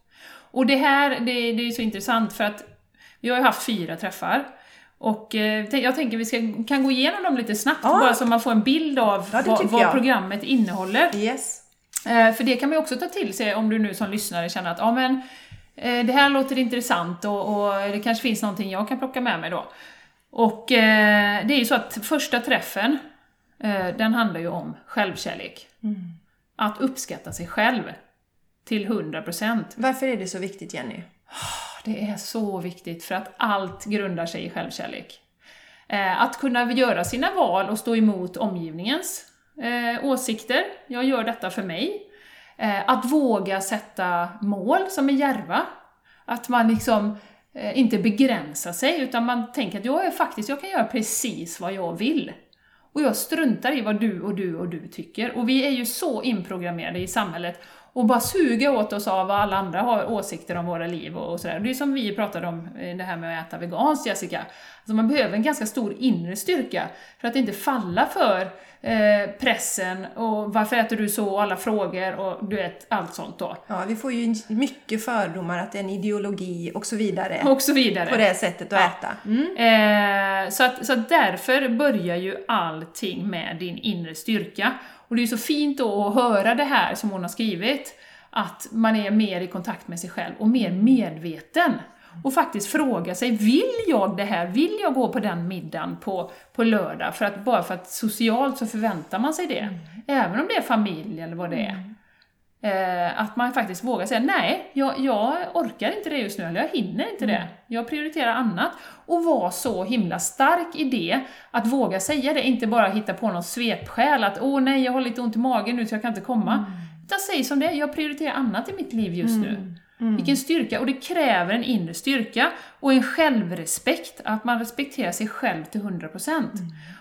S1: Och det här, det, det är så intressant för att vi har ju haft fyra träffar. Och eh, jag tänker vi ska, kan gå igenom dem lite snabbt,
S2: Ja.
S1: bara så man får en bild av
S2: Ja,
S1: vad, vad programmet innehåller.
S2: Yes.
S1: Eh, för det kan man ju också ta till sig om du nu som lyssnare känner att ja men eh, det här låter intressant och, och det kanske finns någonting jag kan plocka med mig då. Och eh, det är ju så att första träffen, eh, den handlar ju om självkärlek. Att uppskatta sig själv till 100%.
S2: Varför är det så viktigt Jenny?
S1: Det är så viktigt för att allt grundar sig i självkärlek. Eh, att kunna göra sina val och stå emot omgivningens eh, åsikter. Jag gör detta för mig. Eh, att våga sätta mål som är djärva. Att man liksom Eh, inte begränsa sig utan man tänker att jag är faktiskt, jag kan göra precis vad jag vill. Och jag struntar i vad du och du och du tycker. Och vi är ju så inprogrammerade i samhället och bara suga åt oss av vad alla andra har åsikter om våra liv och, och sådär. Det är som vi pratade om, eh, det här med att äta veganskt Jessica. Alltså man behöver en ganska stor inre styrka för att inte falla för eh, pressen och varför äter du så och alla frågor och du vet, allt sånt då.
S2: Ja, vi får ju mycket fördomar att det är en ideologi och så vidare.
S1: Och så vidare.
S2: På det sättet att
S1: Ja.
S2: äta. Mm.
S1: Eh, så, att, så att därför börjar ju allting med din inre styrka. Och det är ju så fint då att höra det här som hon har skrivit, att man är mer i kontakt med sig själv och mer medveten. Och faktiskt fråga sig, vill jag det här? Vill jag gå på den middagen på, på lördag? För att, bara för att socialt så förväntar man sig det. Även om det är familj eller vad det är. Eh, att man faktiskt vågar säga nej, jag, jag orkar inte det just nu, eller jag hinner inte det. Jag prioriterar annat. Och vara så himla stark i det, att våga säga det, inte bara hitta på någon svepskäl att åh nej, jag har lite ont i magen nu så jag kan inte komma. Utan säg som det jag prioriterar annat i mitt liv just nu. Vilken styrka, och det kräver en inre styrka och en självrespekt, att man respekterar sig själv till 100%.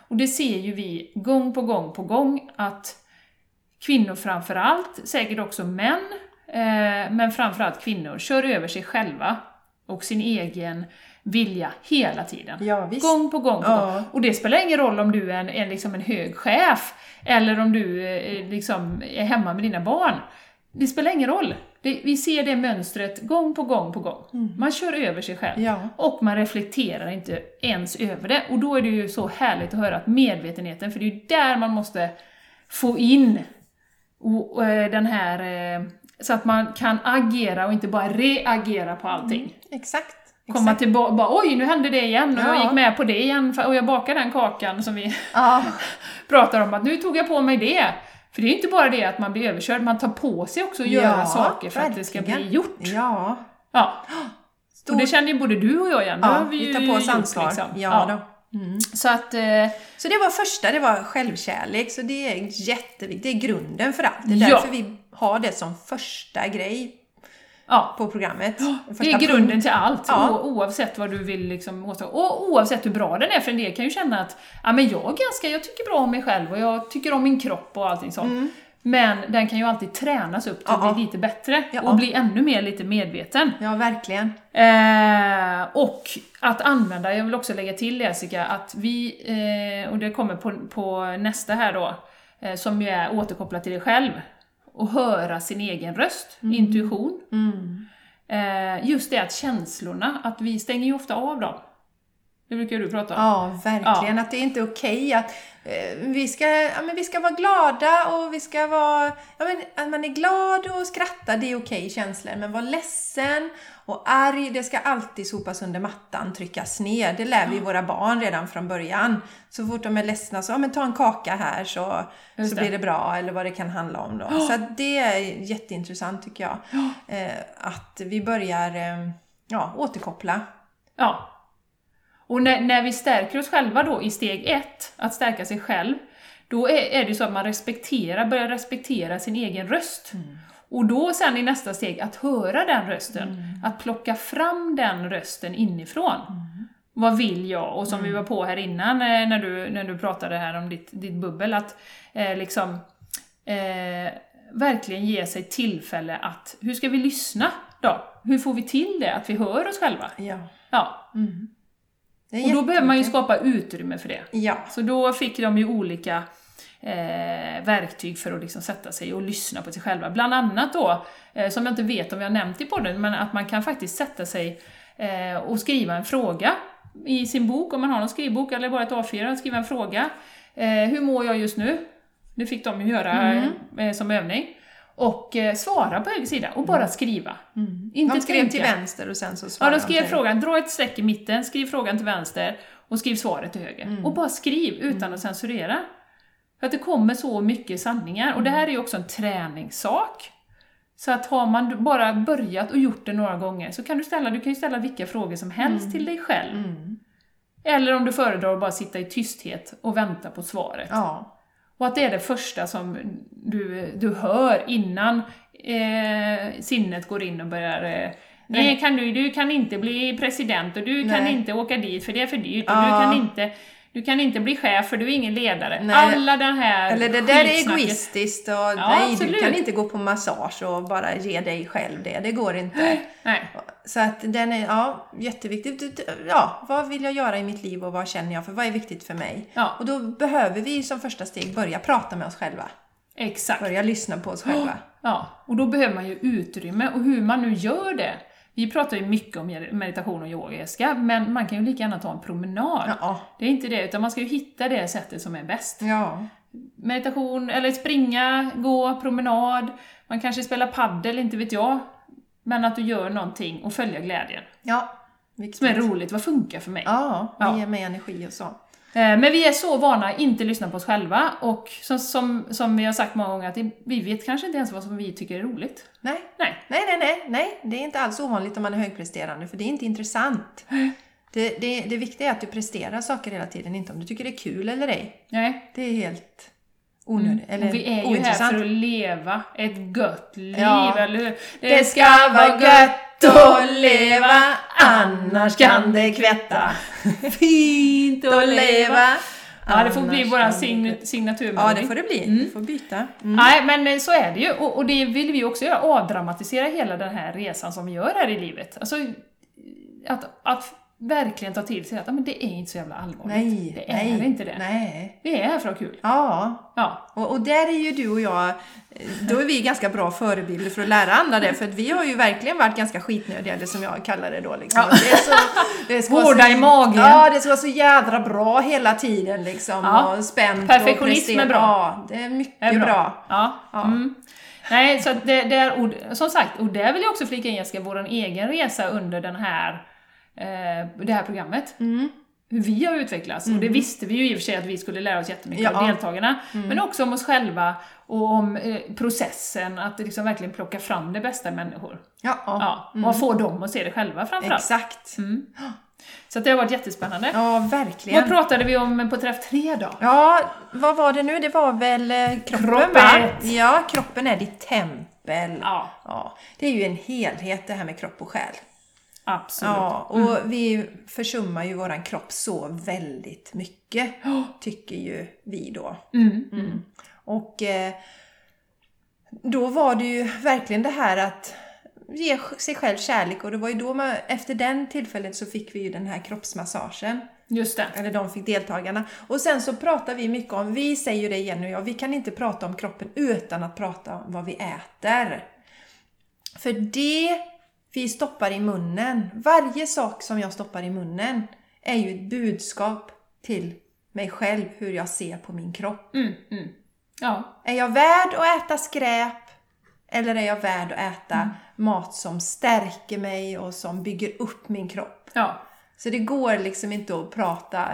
S1: Och det ser ju vi gång på gång på gång att kvinnor framförallt, säkert också män, eh, men framförallt kvinnor, kör över sig själva och sin egen vilja hela tiden.
S2: Ja.
S1: Gång på gång på
S2: Ja.
S1: gång. Och det spelar ingen roll om du är en, en, liksom en hög chef, eller om du eh, liksom är hemma med dina barn. Det spelar ingen roll. Det, vi ser det mönstret gång på gång på gång. Man kör över sig själv.
S2: Mm. Ja.
S1: Och man reflekterar inte ens över det. Och då är det ju så härligt att höra att medvetenheten, för det är ju där man måste få in och, och, eh, den här, eh, så att man kan agera och inte bara reagera på allting.
S2: Exakt.
S1: Komma
S2: exakt.
S1: tillbaka, bara oj nu hände det igen, och jag
S2: Ja.
S1: gick med på det igen, och jag bakade den kakan som vi
S2: Ja. (laughs)
S1: pratar om, att nu tog jag på mig det. För det är inte bara det att man blir överkörd, man tar på sig också att göra
S2: Ja,
S1: saker för att det ska bli
S2: verkligen.
S1: gjort.
S2: Ja.
S1: Ja. (gasps)
S2: Stor-
S1: Och det känner ju både du och jag igen.
S2: Ja, vi
S1: ju
S2: tar på oss ansvar.
S1: liksom.
S2: Ja, Då. Mm.
S1: Så att, eh,
S2: Så det var första, det var självkärlek. Så det är jätteviktigt. Det är grunden för allt. Det är
S1: Ja.
S2: därför vi har det som första grej
S1: ja.
S2: på programmet.
S1: Det är grunden till allt,
S2: Ja.
S1: oavsett vad du vill liksom åstadkomma. Och oavsett hur bra den är, för en del kan ju känna att ja, men jag, är ganska, jag tycker bra om mig själv och jag tycker om min kropp och allting sånt. Men den kan ju alltid tränas upp till
S2: Mm. Ja.
S1: att bli lite bättre
S2: Ja.
S1: och bli ännu mer lite medveten.
S2: Ja, verkligen.
S1: Eh, och att använda, jag vill också lägga till Jessica, att vi, eh, och det kommer på, på nästa här då, eh, som ju är återkopplat till dig själv, och höra sin egen röst, intuition.
S2: Mm.
S1: Eh, just det att känslorna, att vi stänger ju ofta av dem. Det brukar du prata om.
S2: Ja, verkligen. Att det är inte okej att eh, vi, ska, ja, men vi ska vara glada och vi ska vara... Ja, men att man är glad och skrattar, det är okej känslor. Men vara ledsen och arg, det ska alltid sopas under mattan, tryckas ner. Det lär vi våra barn redan från början. Så fort de är ledsna så, ja men ta en kaka här så,
S1: Just
S2: så
S1: det.
S2: blir det bra, eller vad det kan handla om då. Så att det är jätteintressant tycker jag. Eh, att vi börjar eh, ja, återkoppla.
S1: Ja. Och när, när vi stärker oss själva då i steg ett, att stärka sig själv, då är, är det så att man respekterar, börjar respektera sin egen röst. Och då sen i nästa steg att höra den rösten, att plocka fram den rösten inifrån. Vad vill jag? Och som vi var på här innan eh, när du, när du pratade här om ditt, ditt bubbel, att eh, liksom eh, verkligen ge sig tillfälle att, hur ska vi lyssna då? Hur får vi till det? Att vi hör oss själva?
S2: Ja.
S1: Ja,
S2: är
S1: och då behöver man ju skapa utrymme för det.
S2: Ja.
S1: Så då fick de ju olika eh, verktyg för att liksom sätta sig och lyssna på sig själva. Bland annat då, eh, som jag inte vet om har nämnt i podden, men att man kan faktiskt sätta sig eh, och skriva en fråga i sin bok, om man har någon skrivbok eller bara ett A4, och skriva en fråga. Eh, hur mår jag just nu? Det fick de ju göra eh, som övning. Och eh, svara på höger sida och bara skriva. Inte
S2: De skrev
S1: tänka.
S2: till vänster och sen så
S1: Ja,
S2: svarade
S1: de skrev frågan, dra ett streck i mitten, skriv frågan till vänster och skriv svaret till höger. Och bara skriv utan att censurera. För att det kommer så mycket sanningar. Och det här är ju också en träningssak. Så att har man bara börjat och gjort det några gånger så kan du ställa, du kan ju ställa vilka frågor som helst till dig själv. Eller om du föredrar att bara sitta i tysthet och vänta på svaret.
S2: Ja.
S1: Och att det är det första som du, du hör innan eh, sinnet går in och börjar eh, Nej, kan du, du kan inte bli president och du kan
S2: Nej.
S1: inte åka dit för det är för dyrt och
S2: Ja.
S1: du kan inte... du kan inte bli chef för du är ingen ledare.
S2: Nej.
S1: Alla den här
S2: Eller det där är egoistiskt och nej, du
S1: absolut.
S2: kan inte gå på massage och bara ge dig själv det. Det går inte.
S1: Nej.
S2: Så att den är, ja, du- Ja, vad vill jag göra i mitt liv och vad känner jag för? Vad är viktigt för mig?
S1: Ja.
S2: Och då behöver vi som första steg börja prata med oss själva.
S1: Exakt.
S2: Börja lyssna på oss själva. (gasps)
S1: Ja, och då behöver man ju utrymme, och hur man nu gör det. Vi pratar ju mycket om meditation och yoga, Jessica, men man kan ju lika gärna ta en promenad.
S2: Ja.
S1: Det är inte det, utan man ska ju hitta det sättet som är bäst.
S2: Ja.
S1: Meditation, eller springa, gå, promenad, man kanske spelar paddel, inte vet jag. Men att du gör någonting och följa glädjen.
S2: Ja. Viktigt.
S1: Som är roligt, vad funkar för mig?
S2: Ja, det
S1: Ja.
S2: ger mig energi och så.
S1: Eh, Men vi är så vana att inte lyssna på oss själva och som, som, som vi har sagt många gånger, att vi vet kanske inte ens vad som vi tycker är roligt.
S2: Nej.
S1: Nej.
S2: Nej, nej, nej, nej. Det är inte alls ovanligt om man är högpresterande, för det är inte intressant. Det, det, det viktiga är att du presterar saker hela tiden, inte om du tycker det är kul eller ej.
S1: Nej.
S2: Det är helt onödigt, eller
S1: Mm. Och vi är ju här för att leva ett gött liv,
S2: Ja.
S1: eller hur?
S2: Det ska vara gött att leva, annars kan det kvätta. (laughs)
S1: Fint
S2: Att leva.
S1: Ja, det får bli vår
S2: det
S1: sign, signaturmelodi.
S2: Ja, det får det bli.
S1: Mm.
S2: Du får byta. Mm.
S1: Nej, men så är det ju. Och, och det vill vi också göra, avdramatisera hela den här resan som vi gör här i livet. Alltså, att, att verkligen ta till sig att men det är inte så jävla allvarligt.
S2: Nej,
S1: det är
S2: nej,
S1: inte det.
S2: Nej.
S1: Vi är här för att ha kul.
S2: Ja,
S1: Ja.
S2: och, och där är ju du och jag, då är vi ganska bra förebilder för att lära andra det, för att vi har ju verkligen varit ganska skitnödiga, eller som jag kallar det då. Liksom.
S1: Ja.
S2: Det är så, det ska
S1: Hårda
S2: så,
S1: i magen.
S2: Ja, det ska vara så jädra bra hela tiden liksom,
S1: Ja.
S2: och spänt
S1: Perfektionism
S2: och
S1: är bra.
S2: Ja, det är mycket
S1: Är
S2: bra.
S1: bra. Ja.
S2: Ja.
S1: Mm. Nej, så det, det är, som sagt, och där vill jag också flika in Jessica, vår egen resa under den här, eh, det här programmet.
S2: Mm.
S1: Hur vi har utvecklats. Och det visste vi ju i och för sig att vi skulle lära oss jättemycket
S2: Ja. Mm.
S1: av deltagarna. Men också om oss själva och om eh, processen, att liksom verkligen plocka fram det bästa i människor.
S2: Ja,
S1: Ja, och få dem att se det själva framförallt.
S2: exakt.
S1: Mm. Så det har varit jättespännande.
S2: Ja, verkligen.
S1: Vad pratade vi om på träff tre då?
S2: Ja, vad var det nu? Det var väl eh, kroppen,
S1: Kroppen.
S2: Ja, kroppen är ditt tempel.
S1: Ja,
S2: Ja, det är ju en helhet det här med kropp och själ.
S1: Absolut.
S2: Ja, och vi försummar ju våran kropp så väldigt mycket, tycker ju vi då.
S1: Mm, mm.
S2: Och eh, då var det ju verkligen det här att ge sig själv kärlek och det var ju då man, efter den tillfället så fick vi ju den här kroppsmassagen.
S1: Just det.
S2: Eller de fick deltagarna. Och sen så pratar vi mycket om, vi säger ju det igen och jag, vi kan inte prata om kroppen utan att prata om vad vi äter. För det vi stoppar i munnen, varje sak som jag stoppar i munnen är ju ett budskap till mig själv hur jag ser på min kropp.
S1: Mm, mm. Ja,
S2: Är jag värd att äta skräp? Eller är jag värd att äta mat som stärker mig och som bygger upp min kropp?
S1: ja.
S2: Så det går liksom inte att prata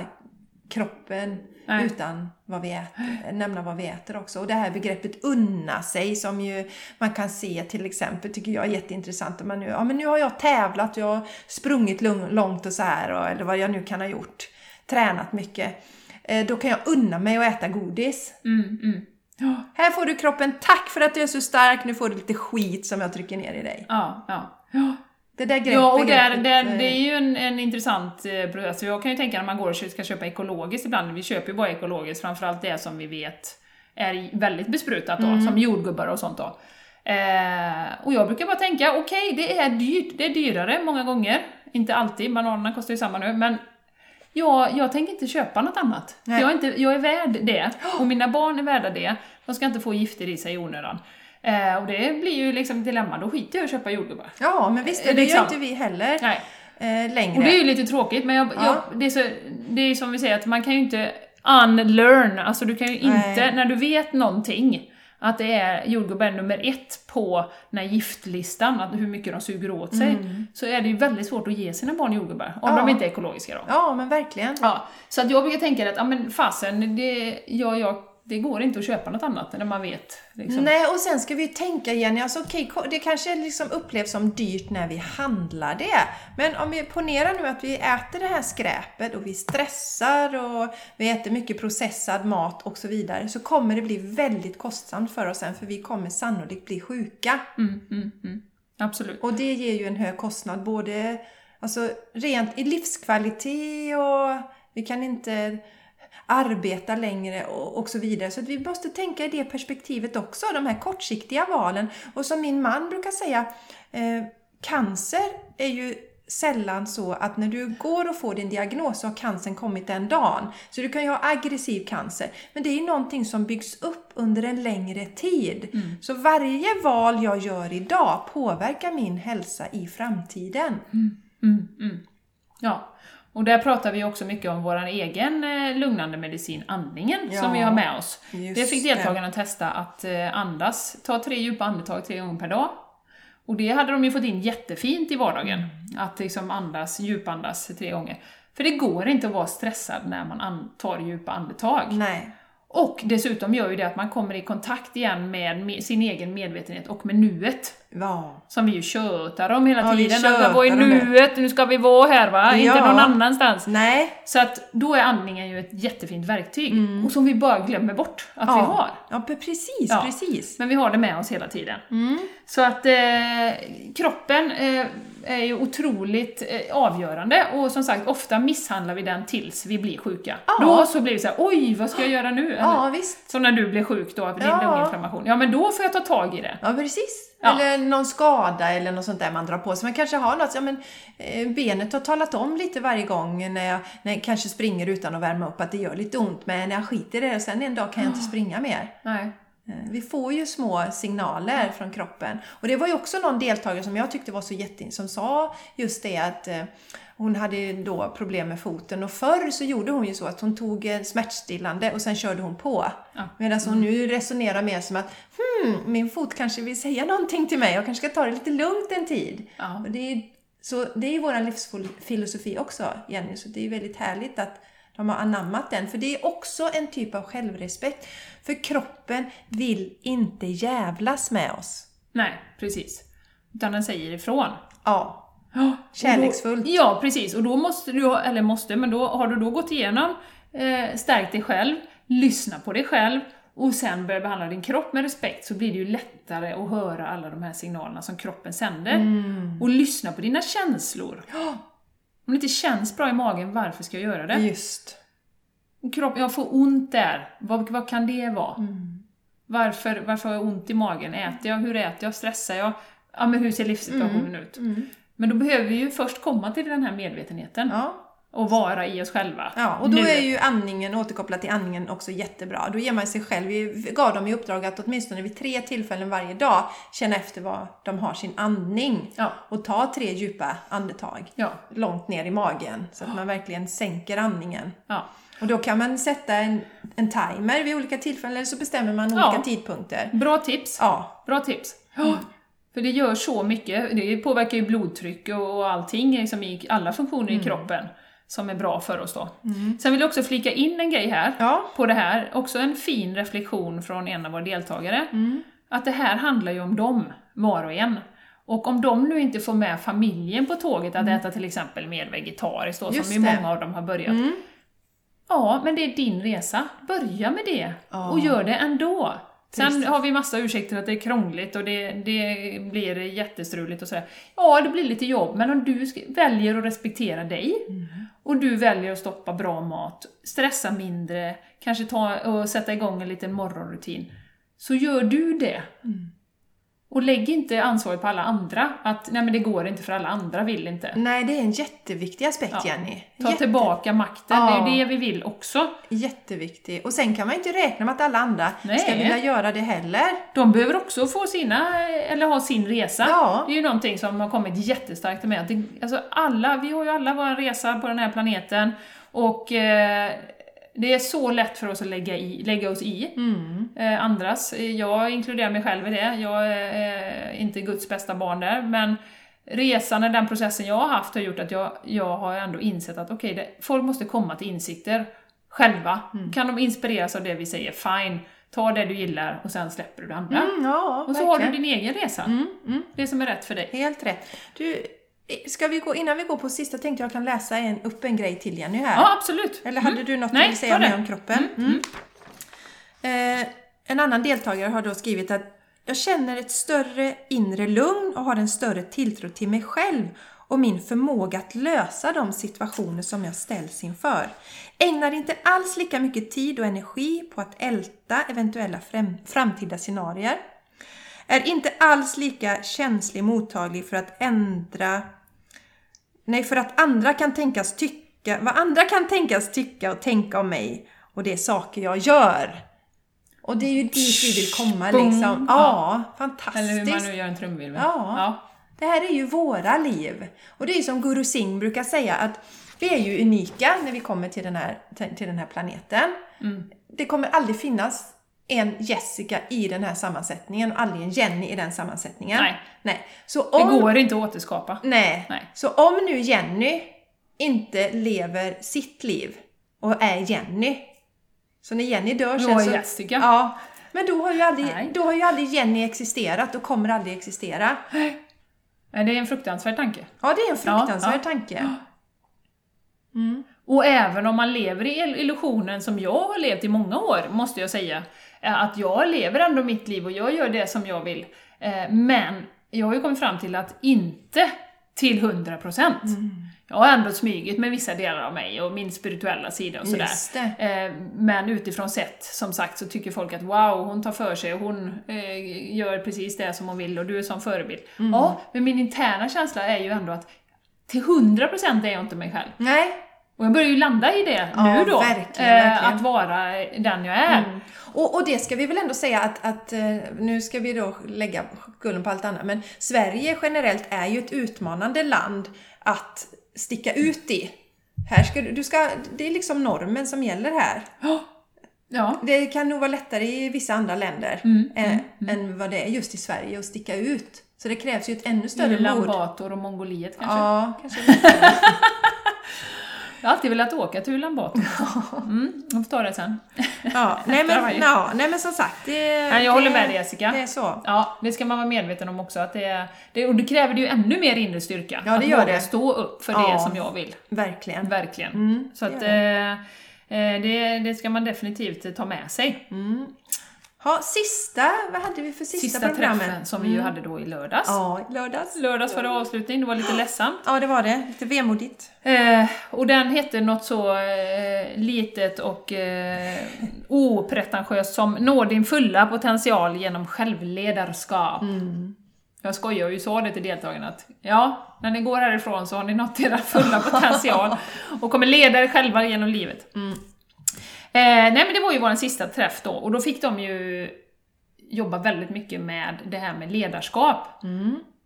S2: kroppen
S1: Nej.
S2: utan vad vi äter, nämna vad vi äter också. Och det här begreppet unna sig som ju man kan se till exempel, tycker jag är jätteintressant. Om man nu, ja men nu har jag tävlat, jag har sprungit lång- långt och så här och, eller vad jag nu kan ha gjort. Tränat mycket. Eh, Då kan jag unna mig att äta godis.
S1: Mm, mm. Ja,
S2: Här får du kroppen, tack för att du är så stark, nu får du lite skit som jag trycker ner i dig.
S1: ja, ja. ja.
S2: Det där greppet,
S1: Ja, och
S2: begreppet,
S1: där,
S2: eh,
S1: det är ju en, en intressant eh, process. Jag kan ju tänka när man går och ska köpa ekologiskt ibland, vi köper ju bara ekologiskt, framförallt det som vi vet är väldigt besprutat då,
S2: Mm.
S1: som jordgubbar och sånt då. Eh, och jag brukar bara tänka, okej, det är dyrt, det är dyrare många gånger. Inte alltid, bananerna kostar ju samma nu, men jag, jag tänker inte köpa något annat. Jag är, inte, jag är värd det, och mina barn är värda det. De ska inte få gifter i sig i onödan. Eh, och det blir ju liksom dilemma, då skiter jag i att köpa jordgubbar.
S2: Ja, men visst,
S1: Eh,
S2: det
S1: liksom.
S2: gör inte vi heller
S1: Nej.
S2: eh, längre.
S1: Och det är ju lite tråkigt, men jag,
S2: Ja.
S1: jag, det, är så, det är som vi säger, att man kan ju inte unlearn, alltså du kan ju inte,
S2: Nej.
S1: när du vet någonting, att det är jordgubbar nummer ett på den här giftlistan, att hur mycket de suger åt sig, så är det ju väldigt svårt att ge sina barn jordgubbar, om
S2: Mm. Ja.
S1: de inte är ekologiska då.
S2: Ja, men verkligen.
S1: Ja, så att jag brukar tänka att, ja men fasen, det, ja, ja, det går inte att köpa något annat när man vet. Liksom.
S2: Nej, och sen ska vi ju tänka Jenny, alltså okej, ko- det kanske liksom upplevs som dyrt när vi handlar det. Men om vi ponerar nu att vi äter det här skräpet och vi stressar och vi äter mycket processad mat och så vidare, så kommer det bli väldigt kostsamt för oss sen, för vi kommer sannolikt bli sjuka.
S1: Mm, mm, mm. Absolut.
S2: Och det ger ju en hög kostnad, både alltså, rent i livskvalitet och vi kan inte arbeta längre och, och så vidare. Så vi måste tänka i det perspektivet också, de här kortsiktiga valen. Och som min man brukar säga, eh, cancer är ju sällan så att när du går och får din diagnos så har cancern kommit den dagen. Så du kan ju ha aggressiv cancer. Men det är ju någonting som byggs upp under en längre tid.
S1: Mm.
S2: Så varje val jag gör idag påverkar min hälsa i framtiden.
S1: Mm, mm. Ja, och där pratar vi också mycket om vår egen eh, lugnande medicin, andningen,
S2: Ja,
S1: som vi har med oss. det fick
S2: det.
S1: deltagarna testa att eh, andas, ta tre djupa andetag tre gånger per dag. Och det hade de ju fått in jättefint i vardagen, att liksom andas, djupandas tre gånger. För det går inte att vara stressad när man an- tar djupa andetag.
S2: Nej.
S1: Och dessutom gör ju det att man kommer i kontakt igen med me- sin egen medvetenhet och med nuet.
S2: Ja.
S1: Som vi ju tjötar om hela
S2: Ja, vi
S1: tiden. Att
S2: om det.
S1: nuet? Nu ska vi vara här va? Inte
S2: Ja.
S1: någon annanstans.
S2: Nej.
S1: Så att då är andningen ju ett jättefint verktyg. Och som vi bara glömmer bort att vi
S2: Mm. ja.
S1: har.
S2: Ja, precis, precis.
S1: Men vi har det med oss hela tiden.
S2: Mm.
S1: Så att eh, kroppen eh, är ju otroligt eh, avgörande och som sagt, ofta misshandlar vi den tills vi blir sjuka. Då så blir det så här, oj, vad ska jag göra nu? Eller,
S2: Ja, visst.
S1: Som när du blev sjuk då, din
S2: Ja.
S1: lunginflammation. Ja, men då får jag ta tag i det.
S2: Ja, precis.
S1: Ja.
S2: Eller någon skada eller något sånt där man drar på sig. Man kanske har något, ja men eh, benet har talat om lite varje gång när jag, när jag kanske springer utan att värma upp att det gör lite ont. Men när jag skiter i det, sen en dag kan jag inte springa mer.
S1: Nej.
S2: Eh, Vi får ju små signaler från kroppen. Och det var ju också någon deltagare som jag tyckte var så jätte som sa just det att eh, hon hade ju då problem med foten och förr så gjorde hon ju så att hon tog en smärtstillande och sen körde hon på.
S1: Ja.
S2: Medan hon nu resonerar mer som att hmm, min fot kanske vill säga någonting till mig och kanske ska ta det lite lugnt en tid.
S1: Ja.
S2: Och det är, så det är vår livsfilosofi också, Jenny, så det är väldigt härligt att de har anammat den. För det är också en typ av självrespekt. För kroppen vill inte jävlas med oss.
S1: Nej, precis. Utan den säger ifrån.
S2: Ja,
S1: Ja,
S2: Kärleksfullt.
S1: Då, ja, precis. Och då måste du, eller måste, men då har du då gått igenom, eh, stärkt dig själv, lyssna på dig själv och sen börja behandla din kropp med respekt så blir det ju lättare att höra alla de här signalerna som kroppen sänder.
S2: Mm.
S1: Och lyssna på dina känslor. Om det inte känns bra i magen, varför ska jag göra det?
S2: just.
S1: Kropp, jag får ont där, vad, vad kan det vara?
S2: Mm.
S1: Varför, varför har jag ont i magen? Äter jag? Hur äter jag? Stressar jag? Ja, men hur ser livssituationen ut?
S2: Mm.
S1: Men då behöver vi ju först komma till den här medvetenheten
S2: Ja.
S1: och vara i oss själva.
S2: Ja, och då
S1: Nu.
S2: är ju andningen, återkopplat till andningen, också jättebra. Då ger man sig själv, vi gav dem i uppdrag att åtminstone vid tre tillfällen varje dag känna efter vad de har sin andning.
S1: Ja,
S2: Och ta tre djupa andetag
S1: ja,
S2: långt ner i magen så att man verkligen sänker andningen.
S1: ja.
S2: Och då kan man sätta en, en timer vid olika tillfällen eller så bestämmer man olika tidpunkter.
S1: Bra tips.
S2: Ja,
S1: Bra tips. För det gör så mycket. Det påverkar ju blodtryck och allting, liksom i alla funktioner
S2: Mm.
S1: i kroppen, som är bra för oss då. Sen vill jag också flika in en grej här,
S2: ja,
S1: på det här. Också en fin reflektion från en av våra deltagare.
S2: Mm.
S1: Att det här handlar ju om dem, var och en. Och om de nu inte får med familjen på tåget att äta till exempel mer vegetariskt då,
S2: Mm. Just
S1: som ju
S2: det.
S1: många av dem har börjat.
S2: Mm.
S1: Ja, men det är din resa. Börja med det.
S2: Ja.
S1: Och gör det ändå. Sen
S2: Precis.
S1: har vi massa ursäkter att det är krångligt och det, det blir jättestruligt och sådär. Ja, det blir lite jobb, men om du väljer att respektera dig
S2: Mm.
S1: och du väljer att stoppa bra mat, stressa mindre, kanske ta och sätta igång en liten morgonrutin, så gör du det.
S2: Mm.
S1: Och lägg inte ansvaret på alla andra, att nej men det går inte för alla andra vill inte.
S2: Nej, det är en jätteviktig aspekt
S1: Ja.
S2: Jenny.
S1: Ta
S2: Jätte-
S1: tillbaka makten,
S2: Ja.
S1: det är ju det vi vill också.
S2: Jätteviktig. Och sen kan man inte räkna med att alla andra
S1: Nej.
S2: ska vilja göra det heller.
S1: De behöver också få sina, eller ha sin resa.
S2: Ja.
S1: Det är ju någonting som har kommit jättestarkt med. Alltså alla, vi har ju alla vår resa på den här planeten och eh, det är så lätt för oss att lägga, i, lägga oss i
S2: Mm.
S1: eh, andras. Jag inkluderar mig själv i det. Jag är eh, inte Guds bästa barn där, men resan, och den processen jag har haft har gjort att jag, jag har ändå insett att okej, det folk måste komma till insikter själva.
S2: Mm.
S1: Kan de inspireras av det vi säger, fine, ta det du gillar och sen släpper du det andra.
S2: Mm, ja,
S1: Och så har du
S2: verkligen.
S1: din egen resa.
S2: Mm, mm.
S1: Det som är rätt för dig.
S2: Helt rätt. Du, ska vi gå, innan vi går på sista tänkte jag kan läsa en, upp en grej till Jenny här.
S1: Ja, absolut.
S2: Eller hade du något
S1: Nej,
S2: du vill säga mer om kroppen?
S1: Mm,
S2: Mm. Eh, en annan deltagare har då skrivit att Jag känner ett större inre lugn och har en större tilltro till mig själv och min förmåga att lösa de situationer som jag ställs inför. Ägnar inte alls lika mycket tid och energi på att älta eventuella fram- framtida scenarier. Är inte alls lika känslig mottaglig för att ändra Nej, för att andra kan tänkas tycka, vad andra kan tänkas tycka och tänka om mig och det är saker jag gör. Och det är ju dit vi vill komma
S1: Boom.
S2: liksom. Ja, fantastiskt.
S1: Eller hur man nu gör en trumvirvel.
S2: Ja.
S1: ja.
S2: Det här är ju våra liv. Och det är ju som Guru Singh brukar säga att vi är ju unika när vi kommer till den här, till den här planeten.
S1: Mm.
S2: Det kommer aldrig finnas en Jessica i den här sammansättningen och aldrig en Jenny i den sammansättningen.
S1: Nej.
S2: Nej. Så
S1: Det
S2: om,
S1: går inte att återskapa.
S2: Nej.
S1: Nej.
S2: Så om nu Jenny inte lever sitt liv och är Jenny, så när Jenny dör sen så...
S1: Jessica.
S2: Ja. Men då har, ju aldrig,
S1: Nej.
S2: då har ju aldrig Jenny existerat och kommer aldrig existera. (gasps)
S1: Nej, Det är en fruktansvärd tanke.
S2: Ja, det är en fruktansvärd
S1: Ja, ja.
S2: tanke. (gasps)
S1: Och även om man lever i illusionen som jag har levt i många år, måste jag säga, att jag lever ändå mitt liv och jag gör det som jag vill. Eh, Men jag har ju kommit fram till att inte till 100%. Jag har ändå smugit med vissa delar av mig och min spirituella sida och sådär. Eh, Men utifrån sett, som sagt, så tycker folk att wow, hon tar för sig och hon eh, gör precis det som hon vill och du är som förebild. Ja, men min interna känsla är ju ändå att till 100% är jag inte mig själv.
S2: Nej.
S1: Och jag börjar ju landa i det
S2: Ja,
S1: nu då.
S2: verkligen,
S1: eh,
S2: verkligen.
S1: Att vara den jag är.
S2: Och, och det ska vi väl ändå säga att, att eh, nu ska vi då lägga skulden på allt annat, men Sverige generellt är ju ett utmanande land att sticka ut i. Här ska du, du ska, det är liksom normen som gäller här.
S1: Ja.
S2: Det kan nog vara lättare i vissa andra länder
S1: Mm,
S2: eh, än vad det är just i Sverige att sticka ut. Så det krävs ju ett ännu större mod.
S1: Bator och Mongoliet kanske.
S2: Ja, kanske.
S1: Jag har alltid velat åka till Ulan Bator. (laughs) Mm, jag får ta det sen.
S2: ja, nej, men, (laughs) ja, nej men som sagt, det,
S1: Nej, jag
S2: det,
S1: håller med dig Jessica.
S2: Det är så.
S1: Ja, det ska man vara medveten om också. Att det, det, och det kräver ju ännu mer inre styrka.
S2: Ja, det
S1: att
S2: gör
S1: våga
S2: det.
S1: stå upp för
S2: Ja.
S1: det som jag vill.
S2: Verkligen.
S1: Verkligen.
S2: Mm,
S1: Så att eh, eh, det, det ska man definitivt ta med sig.
S2: Ha, sista, vad hade vi för sista,
S1: Sista
S2: programmet?
S1: träffen som vi ju hade då i lördags.
S2: Ja, lördags.
S1: Lördags var det avslutning, det var lite ledsamt.
S2: Ja, det var det. Lite vemodigt.
S1: Eh, och den hette något så eh, litet och eh, opretentiöst som Nå din fulla potential genom självledarskap. Jag skojar ju sa det till deltagarna att ja, när ni går härifrån så har ni nått er fulla potential (laughs) och kommer leda er själva genom livet. Eh, nej men det var ju vår sista träff då och då fick de ju jobba väldigt mycket med det här med ledarskap.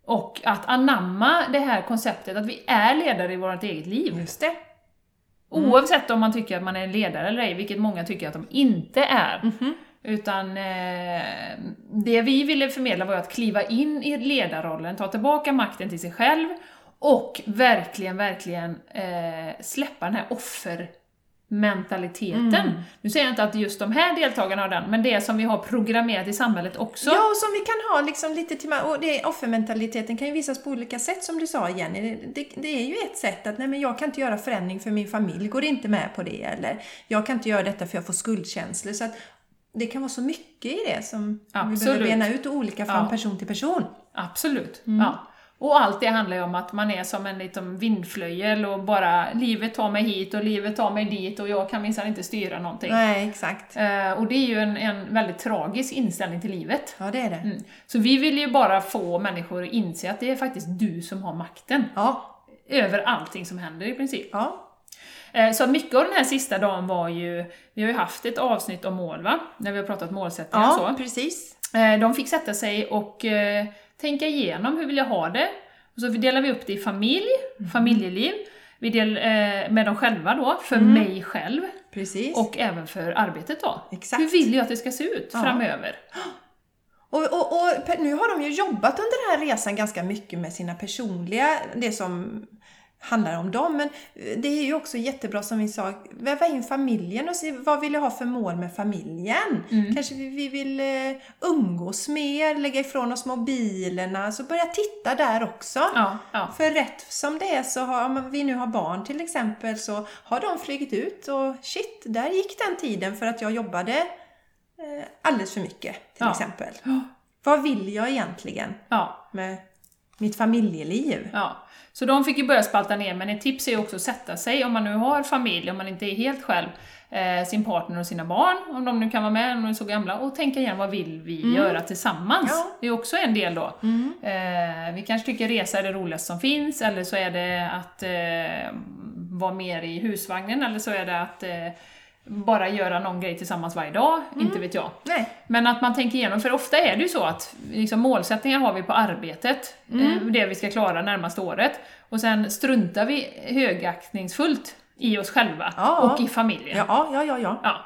S1: Och att anamma det här konceptet att vi är ledare i vårt eget liv.
S2: Just det.
S1: Oavsett om man tycker att man är en ledare eller ej, vilket många tycker att de inte är.
S2: Mhm.
S1: Utan eh, det vi ville förmedla var att kliva in i ledarrollen, ta tillbaka makten till sig själv och verkligen, verkligen eh, släppa den här offermentaliteten.
S2: Mm.
S1: Nu säger jag inte att just de här deltagarna har den, men det som vi har programmerat i samhället också.
S2: Ja, och som vi kan ha liksom lite till och det offermentaliteten kan ju visas på olika sätt som du sa Jenny. Det, det, det är ju ett sätt att nej men jag kan inte göra förändring för min familj går inte med på det eller jag kan inte göra detta för jag får skuldkänslor. Så att det kan vara så mycket i det som vi behöver
S1: Absolut.
S2: bena ut och olika från
S1: Ja.
S2: person till person.
S1: Absolut.
S2: Mm.
S1: Ja. Och allt det handlar ju om att man är som en liten vindflöjel och bara livet tar mig hit och livet tar mig dit och jag kan minsann inte styra någonting.
S2: Nej, exakt.
S1: Eh, och det är ju en, en väldigt tragisk inställning till livet.
S2: Ja, det är det.
S1: Mm. Så vi vill ju bara få människor att inse att det är faktiskt du som har makten
S2: Ja,
S1: över allting som händer i princip.
S2: ja.
S1: Eh, Så mycket av den här sista dagen var ju, vi har ju haft ett avsnitt om mål va? När vi har pratat målsättningar och så.
S2: ja precis.
S1: Eh, De fick sätta sig och eh, tänka igenom hur vill jag ha det. Och så delar vi upp det i familj, familjeliv, vi del, eh, med dem själva då, för mig själv
S2: Precis.
S1: och även för arbetet då.
S2: Exakt.
S1: Hur vill jag att det ska se ut
S2: Ja.
S1: framöver?
S2: Och, och, och nu har de ju jobbat under den här resan ganska mycket med sina personliga, det som handlar om dem. Men det är ju också jättebra som vi sa, väva in familjen och se vad vill jag ha för mål med familjen. Kanske vi, vi vill eh, umgås mer, lägga ifrån oss mobilerna, så börja titta där också.
S1: Ja, ja.
S2: För rätt som det är så har, om vi nu har barn till exempel så har de flugit ut och shit, där gick den tiden för att jag jobbade eh, alldeles för mycket till
S1: Ja.
S2: exempel. Vad vill jag egentligen med mitt familjeliv?
S1: Så de fick ju börja spalta ner, men ett tips är ju också att sätta sig, om man nu har familj, om man inte är helt själv, eh, sin partner och sina barn, om de nu kan vara med, om de är så gamla, och tänka igen vad vill vi göra tillsammans?
S2: Ja.
S1: Det är också en del då. Eh, vi kanske tycker resa är det roligaste som finns, eller så är det att eh, vara mer i husvagnen, eller så är det att eh, bara göra någon grej tillsammans varje dag, inte vet jag.
S2: Nej.
S1: Men att man tänker igenom, för ofta är det ju så att liksom, målsättningar har vi på arbetet, eh, det vi ska klara närmaste året, och sen struntar vi högaktningsfullt i oss själva
S2: Ja.
S1: och i familjen.
S2: Ja, ja, ja, ja.
S1: Ja.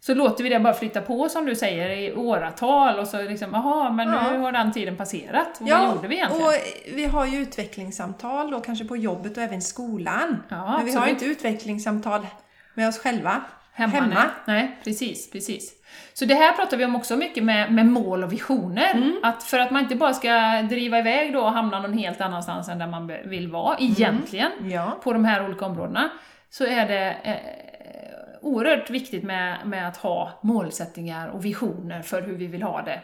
S1: Så låter vi det bara flytta på som du säger i åratal och så liksom, jaha, men
S2: Ja.
S1: nu har den tiden passerat. Och
S2: Ja,
S1: vad gjorde vi egentligen?
S2: och vi har ju utvecklingssamtal då kanske på jobbet och även i skolan.
S1: Ja,
S2: Men vi har ju inte utvecklingssamtal med oss själva.
S1: Hemma,
S2: hemma.
S1: Nej. nej, precis, precis. Så det här pratar vi om också mycket med, med mål och visioner.
S2: Mm.
S1: Att för att man inte bara ska driva iväg då och hamna någon helt annanstans än där man vill vara, egentligen,
S2: Ja.
S1: på de här olika områdena, så är det eh, oerhört viktigt med, med att ha målsättningar och visioner för hur vi vill ha det.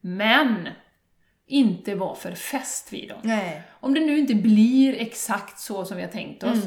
S1: Men inte vara för fäst vid dem.
S2: Nej.
S1: Om det nu inte blir exakt så som vi har tänkt oss,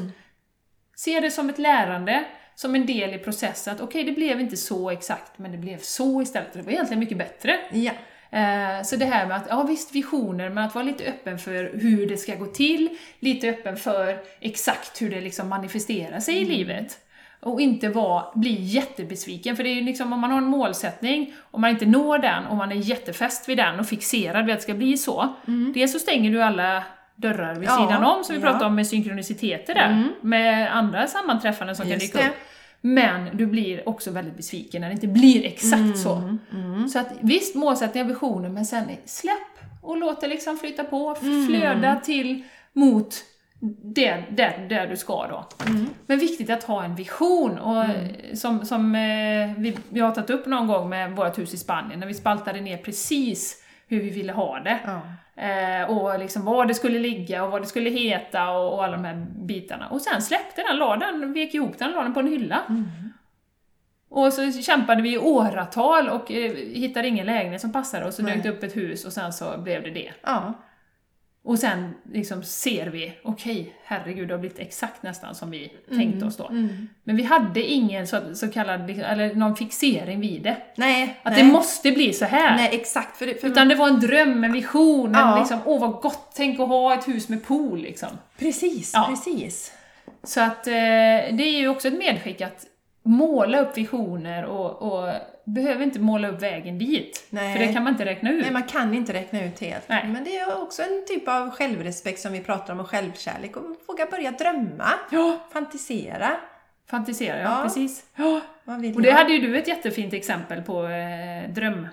S1: se det som ett lärande, som en del i processen. Att okej, det blev inte så exakt, men det blev så istället. Det var egentligen mycket bättre.
S2: Ja.
S1: Eh, Så det här med att, ja visst visioner, men att vara lite öppen för hur det ska gå till, lite öppen för exakt hur det liksom manifesterar sig i livet. Och inte vara, bli jättebesviken, för det är ju liksom om man har en målsättning, och man inte når den, och man är jättefäst vid den och fixerad vid att det ska bli så, dels så stänger du alla dörrar vid
S2: Ja,
S1: sidan om, som vi
S2: ja.
S1: pratade om med synkroniciteter där, med andra sammanträffanden som kan
S2: Just
S1: dyka
S2: det.
S1: upp. Men du blir också väldigt besviken när det inte blir exakt
S2: Mm,
S1: så. Så att visst, målsättningar visioner, men sen släpp och låt det liksom flytta på,
S2: Mm.
S1: flöda till mot det, där, där du ska då.
S2: Mm.
S1: Men viktigt att ha en vision, och som, som eh, vi, vi har tagit upp någon gång med vårt hus i Spanien, när vi spaltade ner precis hur vi ville ha det. Eh, och liksom var det skulle ligga och vad det skulle heta och, och alla de här bitarna. Och sen släppte den, la den, vek ihop den, la den på en hylla. Och så kämpade vi i åratal och eh, hittade ingen lägenhet som passade och så
S2: Nej.
S1: dök det upp ett hus och sen så blev det det.
S2: Ja.
S1: Och sen liksom ser vi, okej, herregud, det har blivit exakt nästan som vi tänkte oss då.
S2: Mm.
S1: Men vi hade ingen så, så kallad, liksom, eller någon fixering vid det.
S2: Nej.
S1: Att
S2: nej.
S1: det måste bli så här.
S2: Nej, exakt. För det, för
S1: Utan det var en dröm, en vision, en
S2: Ja.
S1: liksom, åh vad gott, tänk att ha ett hus med pool liksom.
S2: Precis,
S1: Ja.
S2: precis.
S1: Så att eh, det är ju också ett medskick att måla upp visioner och, och behöver inte måla upp vägen dit.
S2: Nej.
S1: För det kan man inte räkna ut.
S2: Nej, man kan inte räkna ut helt.
S1: Nej.
S2: Men det är också en typ av självrespekt som vi pratar om och självkärlek och våga börja drömma,
S1: Ja,
S2: fantisera.
S1: fantisera, ja,
S2: Ja.
S1: precis. Ja. Och det
S2: jag?
S1: hade ju du ett jättefint exempel på eh, dröm...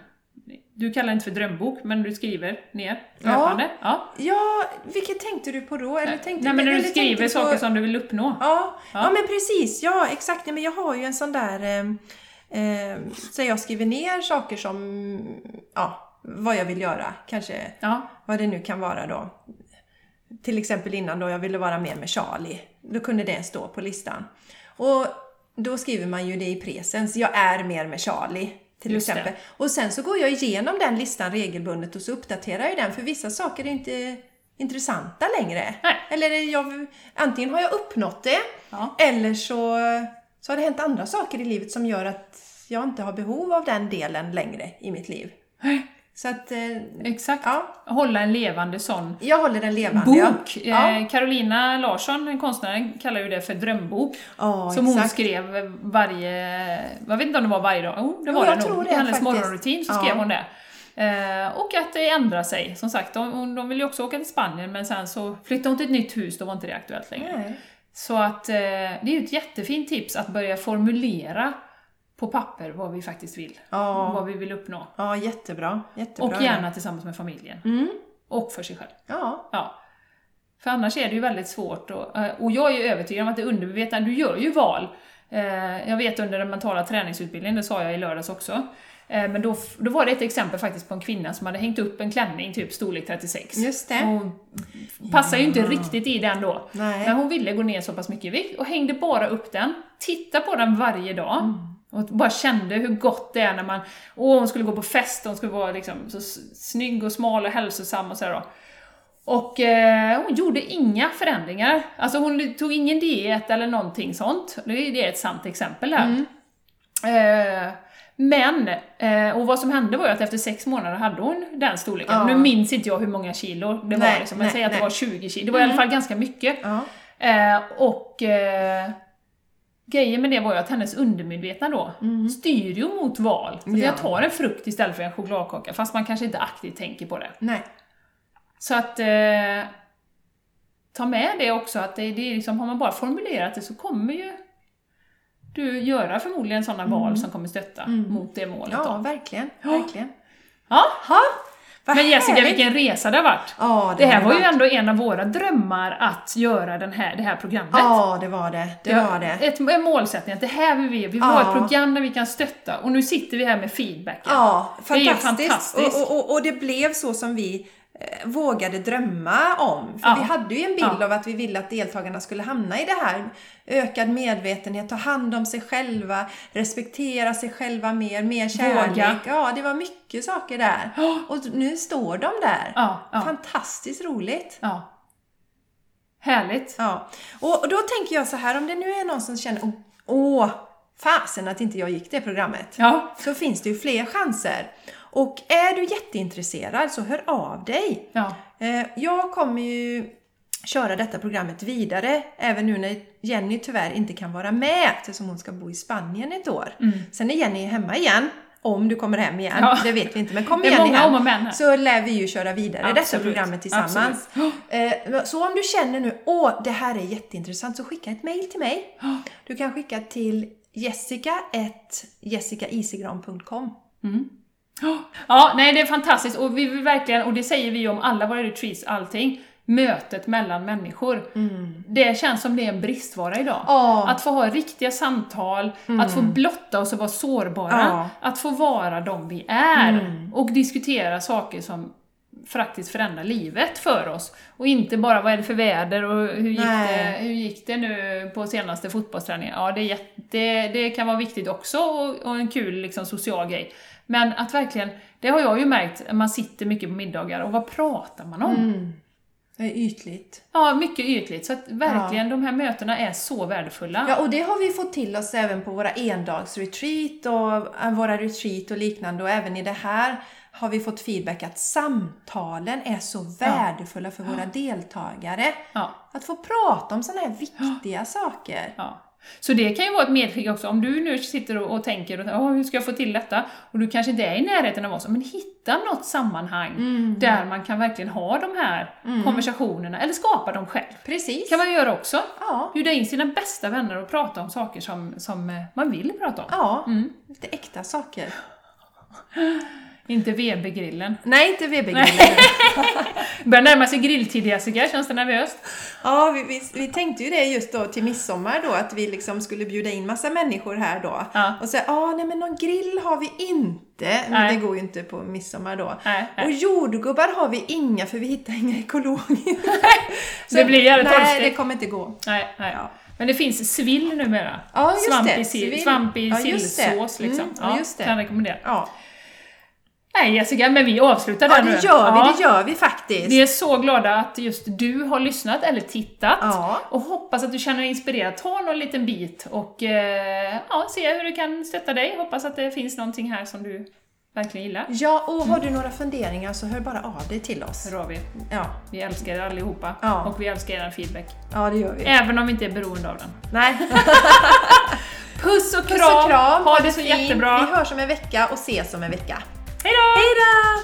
S1: Du kallar det inte för drömbok, men du skriver ner
S2: Ja.
S1: löpande. Ja.
S2: Ja, vilket tänkte du på då? Eller tänkte,
S1: Nej, men när du skriver
S2: på-
S1: saker som du vill uppnå.
S2: Ja, ja.
S1: Ja.
S2: men precis. Ja, exakt. Ja, men jag har ju en sån där... Eh, eh, så jag skriver ner saker som... Ja, vad jag vill göra. Kanske
S1: Ja.
S2: vad det nu kan vara då. Till exempel innan då jag ville vara mer med Charlie. Då kunde det stå på listan. Och då skriver man ju det i presens. Jag är mer med Charlie. Till
S1: Just det.
S2: exempel. Och sen så går jag igenom den listan regelbundet och så uppdaterar jag den. För vissa saker är inte intressanta längre.
S1: Nej.
S2: Eller jag, antingen har jag uppnått det
S1: Ja.
S2: eller så, så har det hänt andra saker i livet som gör att jag inte har behov av den delen längre i mitt liv. Så att, eh,
S1: Exakt.
S2: ja,
S1: Hålla en levande sån
S2: jag håller den levande.
S1: bok.
S2: Ja.
S1: Eh, Carolina Larsson, en konstnär, kallar ju det för drömbok.
S2: Ja,
S1: som hon
S2: exakt.
S1: skrev varje, jag vet inte om det var varje dag, jo det var
S2: jag
S1: det nog. I hennes morgonrutin så
S2: Ja.
S1: skrev hon det. Eh, och att det ändrar sig, som sagt. De, de vill ju också åka till Spanien men sen så flyttade hon till ett nytt hus, då var inte det aktuellt längre.
S2: Nej.
S1: Så att eh, det är ju ett jättefint tips att börja formulera på papper vad vi faktiskt vill.
S2: Ja.
S1: Vad vi vill uppnå.
S2: Ja, jättebra. jättebra.
S1: Och gärna tillsammans med familjen.
S2: Mm.
S1: Och för sig själv.
S2: Ja.
S1: Ja. För annars är det ju väldigt svårt och, eh, och jag är ju övertygad om att det undermedvetna, du gör ju val. Eh, Jag vet under den mentala träningsutbildningen, det sa jag i lördags också, men då, då var det ett exempel faktiskt på en kvinna som hade hängt upp en klänning, typ storlek 36.
S2: Just det.
S1: Hon passar ju inte riktigt i den då.
S2: Nej.
S1: Men hon ville gå ner så pass mycket i vikt och hängde bara upp den, titta på den varje dag.
S2: Mm.
S1: Och bara kände hur gott det är när man, åh hon skulle gå på fest, hon skulle vara liksom så snygg och smal och hälsosam och sådär då. Och eh, hon gjorde inga förändringar. Alltså hon tog ingen diet eller någonting sånt. Det är ett sant exempel där. Eh, men, eh, och vad som hände var ju att efter sex månader hade hon den storleken.
S2: Ja.
S1: Nu minns inte jag hur många kilo det var,
S2: Nej,
S1: liksom, men säg att det
S2: nej.
S1: var 20 kilo. Det var i alla fall ganska mycket.
S2: Ja.
S1: Eh, och eh, grejen med det var ju att hennes undermedvetna då styr ju mot val. Så
S2: Ja.
S1: jag tar en frukt istället för en chokladkaka, fast man kanske inte aktivt tänker på det.
S2: Nej.
S1: Så att eh, ta med det också, att det, det är liksom, har man bara formulerat det så kommer ju du göra förmodligen sådana val som kommer stötta mot det målet.
S2: Ja,
S1: Då.
S2: verkligen. verkligen.
S1: Ja.
S2: Vad
S1: Men Jessica, vilken resa det har varit!
S2: Ja,
S1: Det här
S2: har
S1: var ju
S2: varit.
S1: ändå en av våra drömmar att göra den här, det här programmet.
S2: Ja, det var det. Det
S1: Ja,
S2: var det.
S1: Ett, en målsättning, att det här vill vi, vi vill
S2: Ja.
S1: ha ett program där vi kan stötta, och nu sitter vi här med feedbacken.
S2: Ja,
S1: Det är ju
S2: fantastiskt.
S1: fantastiskt.
S2: Och, och, och det blev så som vi vågade drömma om. För
S1: Ja.
S2: vi hade ju en bild
S1: Ja.
S2: av att vi ville att deltagarna skulle hamna i det här. Ökad medvetenhet, ta hand om sig själva, respektera sig själva mer, mer kärlek.
S1: Våga.
S2: Ja, det var mycket saker där. Och nu står de där.
S1: Ja,
S2: Fantastiskt roligt.
S1: Härligt.
S2: Ja. Och, då tänker jag så här, om det nu är någon som känner åh fasen att inte jag gick det programmet.
S1: Ja,
S2: Så finns det ju fler chanser. Och är du jätteintresserad så hör av dig.
S1: ja,
S2: Eh, Jag kommer ju köra detta programmet vidare även nu när Jenny tyvärr inte kan vara med eftersom hon ska bo i Spanien ett år. Sen är Jenny hemma igen. Om du kommer hem igen,
S1: Ja.
S2: det vet vi inte. Men kom igen hem så lär vi ju köra vidare detta
S1: Absolut.
S2: programmet tillsammans. Eh, Så om du känner nu, åh det här är jätteintressant, så skicka ett mail till mig. (gasps) Du kan skicka till jessica.jessicaisigran.com
S1: Ja, nej det är fantastiskt och vi vill verkligen, och det säger vi om alla våra retreats, allting, mötet mellan människor. Det känns som det är en bristvara idag.
S2: Ja.
S1: Att få ha riktiga samtal, att få blotta oss och vara sårbara,
S2: Ja.
S1: att få vara de vi är och diskutera saker som faktiskt förändrar livet för oss. Och inte bara vad är det för väder och hur gick, det, hur gick det nu på senaste fotbollsträningen? Ja, det, är jätte, det kan vara viktigt också och, och en kul liksom, social grej. Men att verkligen, det har jag ju märkt, man sitter mycket på middagar och vad pratar man om?
S2: Det är ytligt.
S1: Ja, mycket ytligt. Så att verkligen, de här mötena är så värdefulla.
S2: Ja, och det har vi fått till oss även på våra endagsretreat och äh, våra retreat och liknande och även i det här har vi fått feedback att samtalen är så värdefulla för våra deltagare.
S1: Ja.
S2: Att få prata om sådana här viktiga saker.
S1: Ja. Så det kan ju vara ett medskick också, om du nu sitter och, och tänker och, "Åh, hur ska jag få till detta? Och du kanske inte är i närheten av oss, men hitta något sammanhang där man kan verkligen ha de här konversationerna, eller skapa dem själv.
S2: Precis.
S1: kan man göra också.
S2: Ja.
S1: Bjuda in sina bästa vänner och prata om saker som, som eh, man vill prata om.
S2: Ja, lite äkta saker. (laughs)
S1: Inte VB-grillen.
S2: Nej, inte VB-grillen. (laughs)
S1: Börjar närma sig grilltid Jessica, känns det nervöst?
S2: Ja, vi, vi, vi tänkte ju det just då till midsommar då, att vi liksom skulle bjuda in massa människor här då.
S1: Ja.
S2: Och säga, ah, nej men någon grill har vi inte. Men
S1: Nej.
S2: det går ju inte på midsommar då.
S1: Nej, nej.
S2: Och jordgubbar har vi inga, för vi hittar inga ekologiska. (laughs) Så-
S1: Det blir jävligt
S2: Nej, det kommer inte gå.
S1: Nej, nej.
S2: Ja.
S1: Men det finns svill numera.
S2: Ja, just
S1: svamp
S2: det.
S1: i, svamp i
S2: Ja,
S1: sillsås liksom.
S2: Mm, ja, just det.
S1: Kan jag rekommendera.
S2: Ja,
S1: Nej Jessica, men vi avslutar
S2: ja
S1: där nu.
S2: det gör vi,
S1: Ja.
S2: det gör vi faktiskt.
S1: Vi är så glada att just du har lyssnat eller tittat.
S2: Ja.
S1: Och hoppas att du känner dig inspirerad. Ta någon liten bit och eh, ja, se hur du kan stötta dig. Hoppas att det finns någonting här som du verkligen gillar.
S2: Ja, och har du några funderingar så hör bara av dig till oss.
S1: Hör av er.
S2: Ja,
S1: Vi älskar er allihopa.
S2: Ja.
S1: Och vi älskar er feedback.
S2: ja det gör vi.
S1: Även om vi inte är beroende av den.
S2: Nej. (laughs)
S1: Puss och kram!
S2: Puss och kram,
S1: Ha det så
S2: fint.
S1: jättebra!
S2: Vi hörs om en vecka och ses om en vecka. Hej då!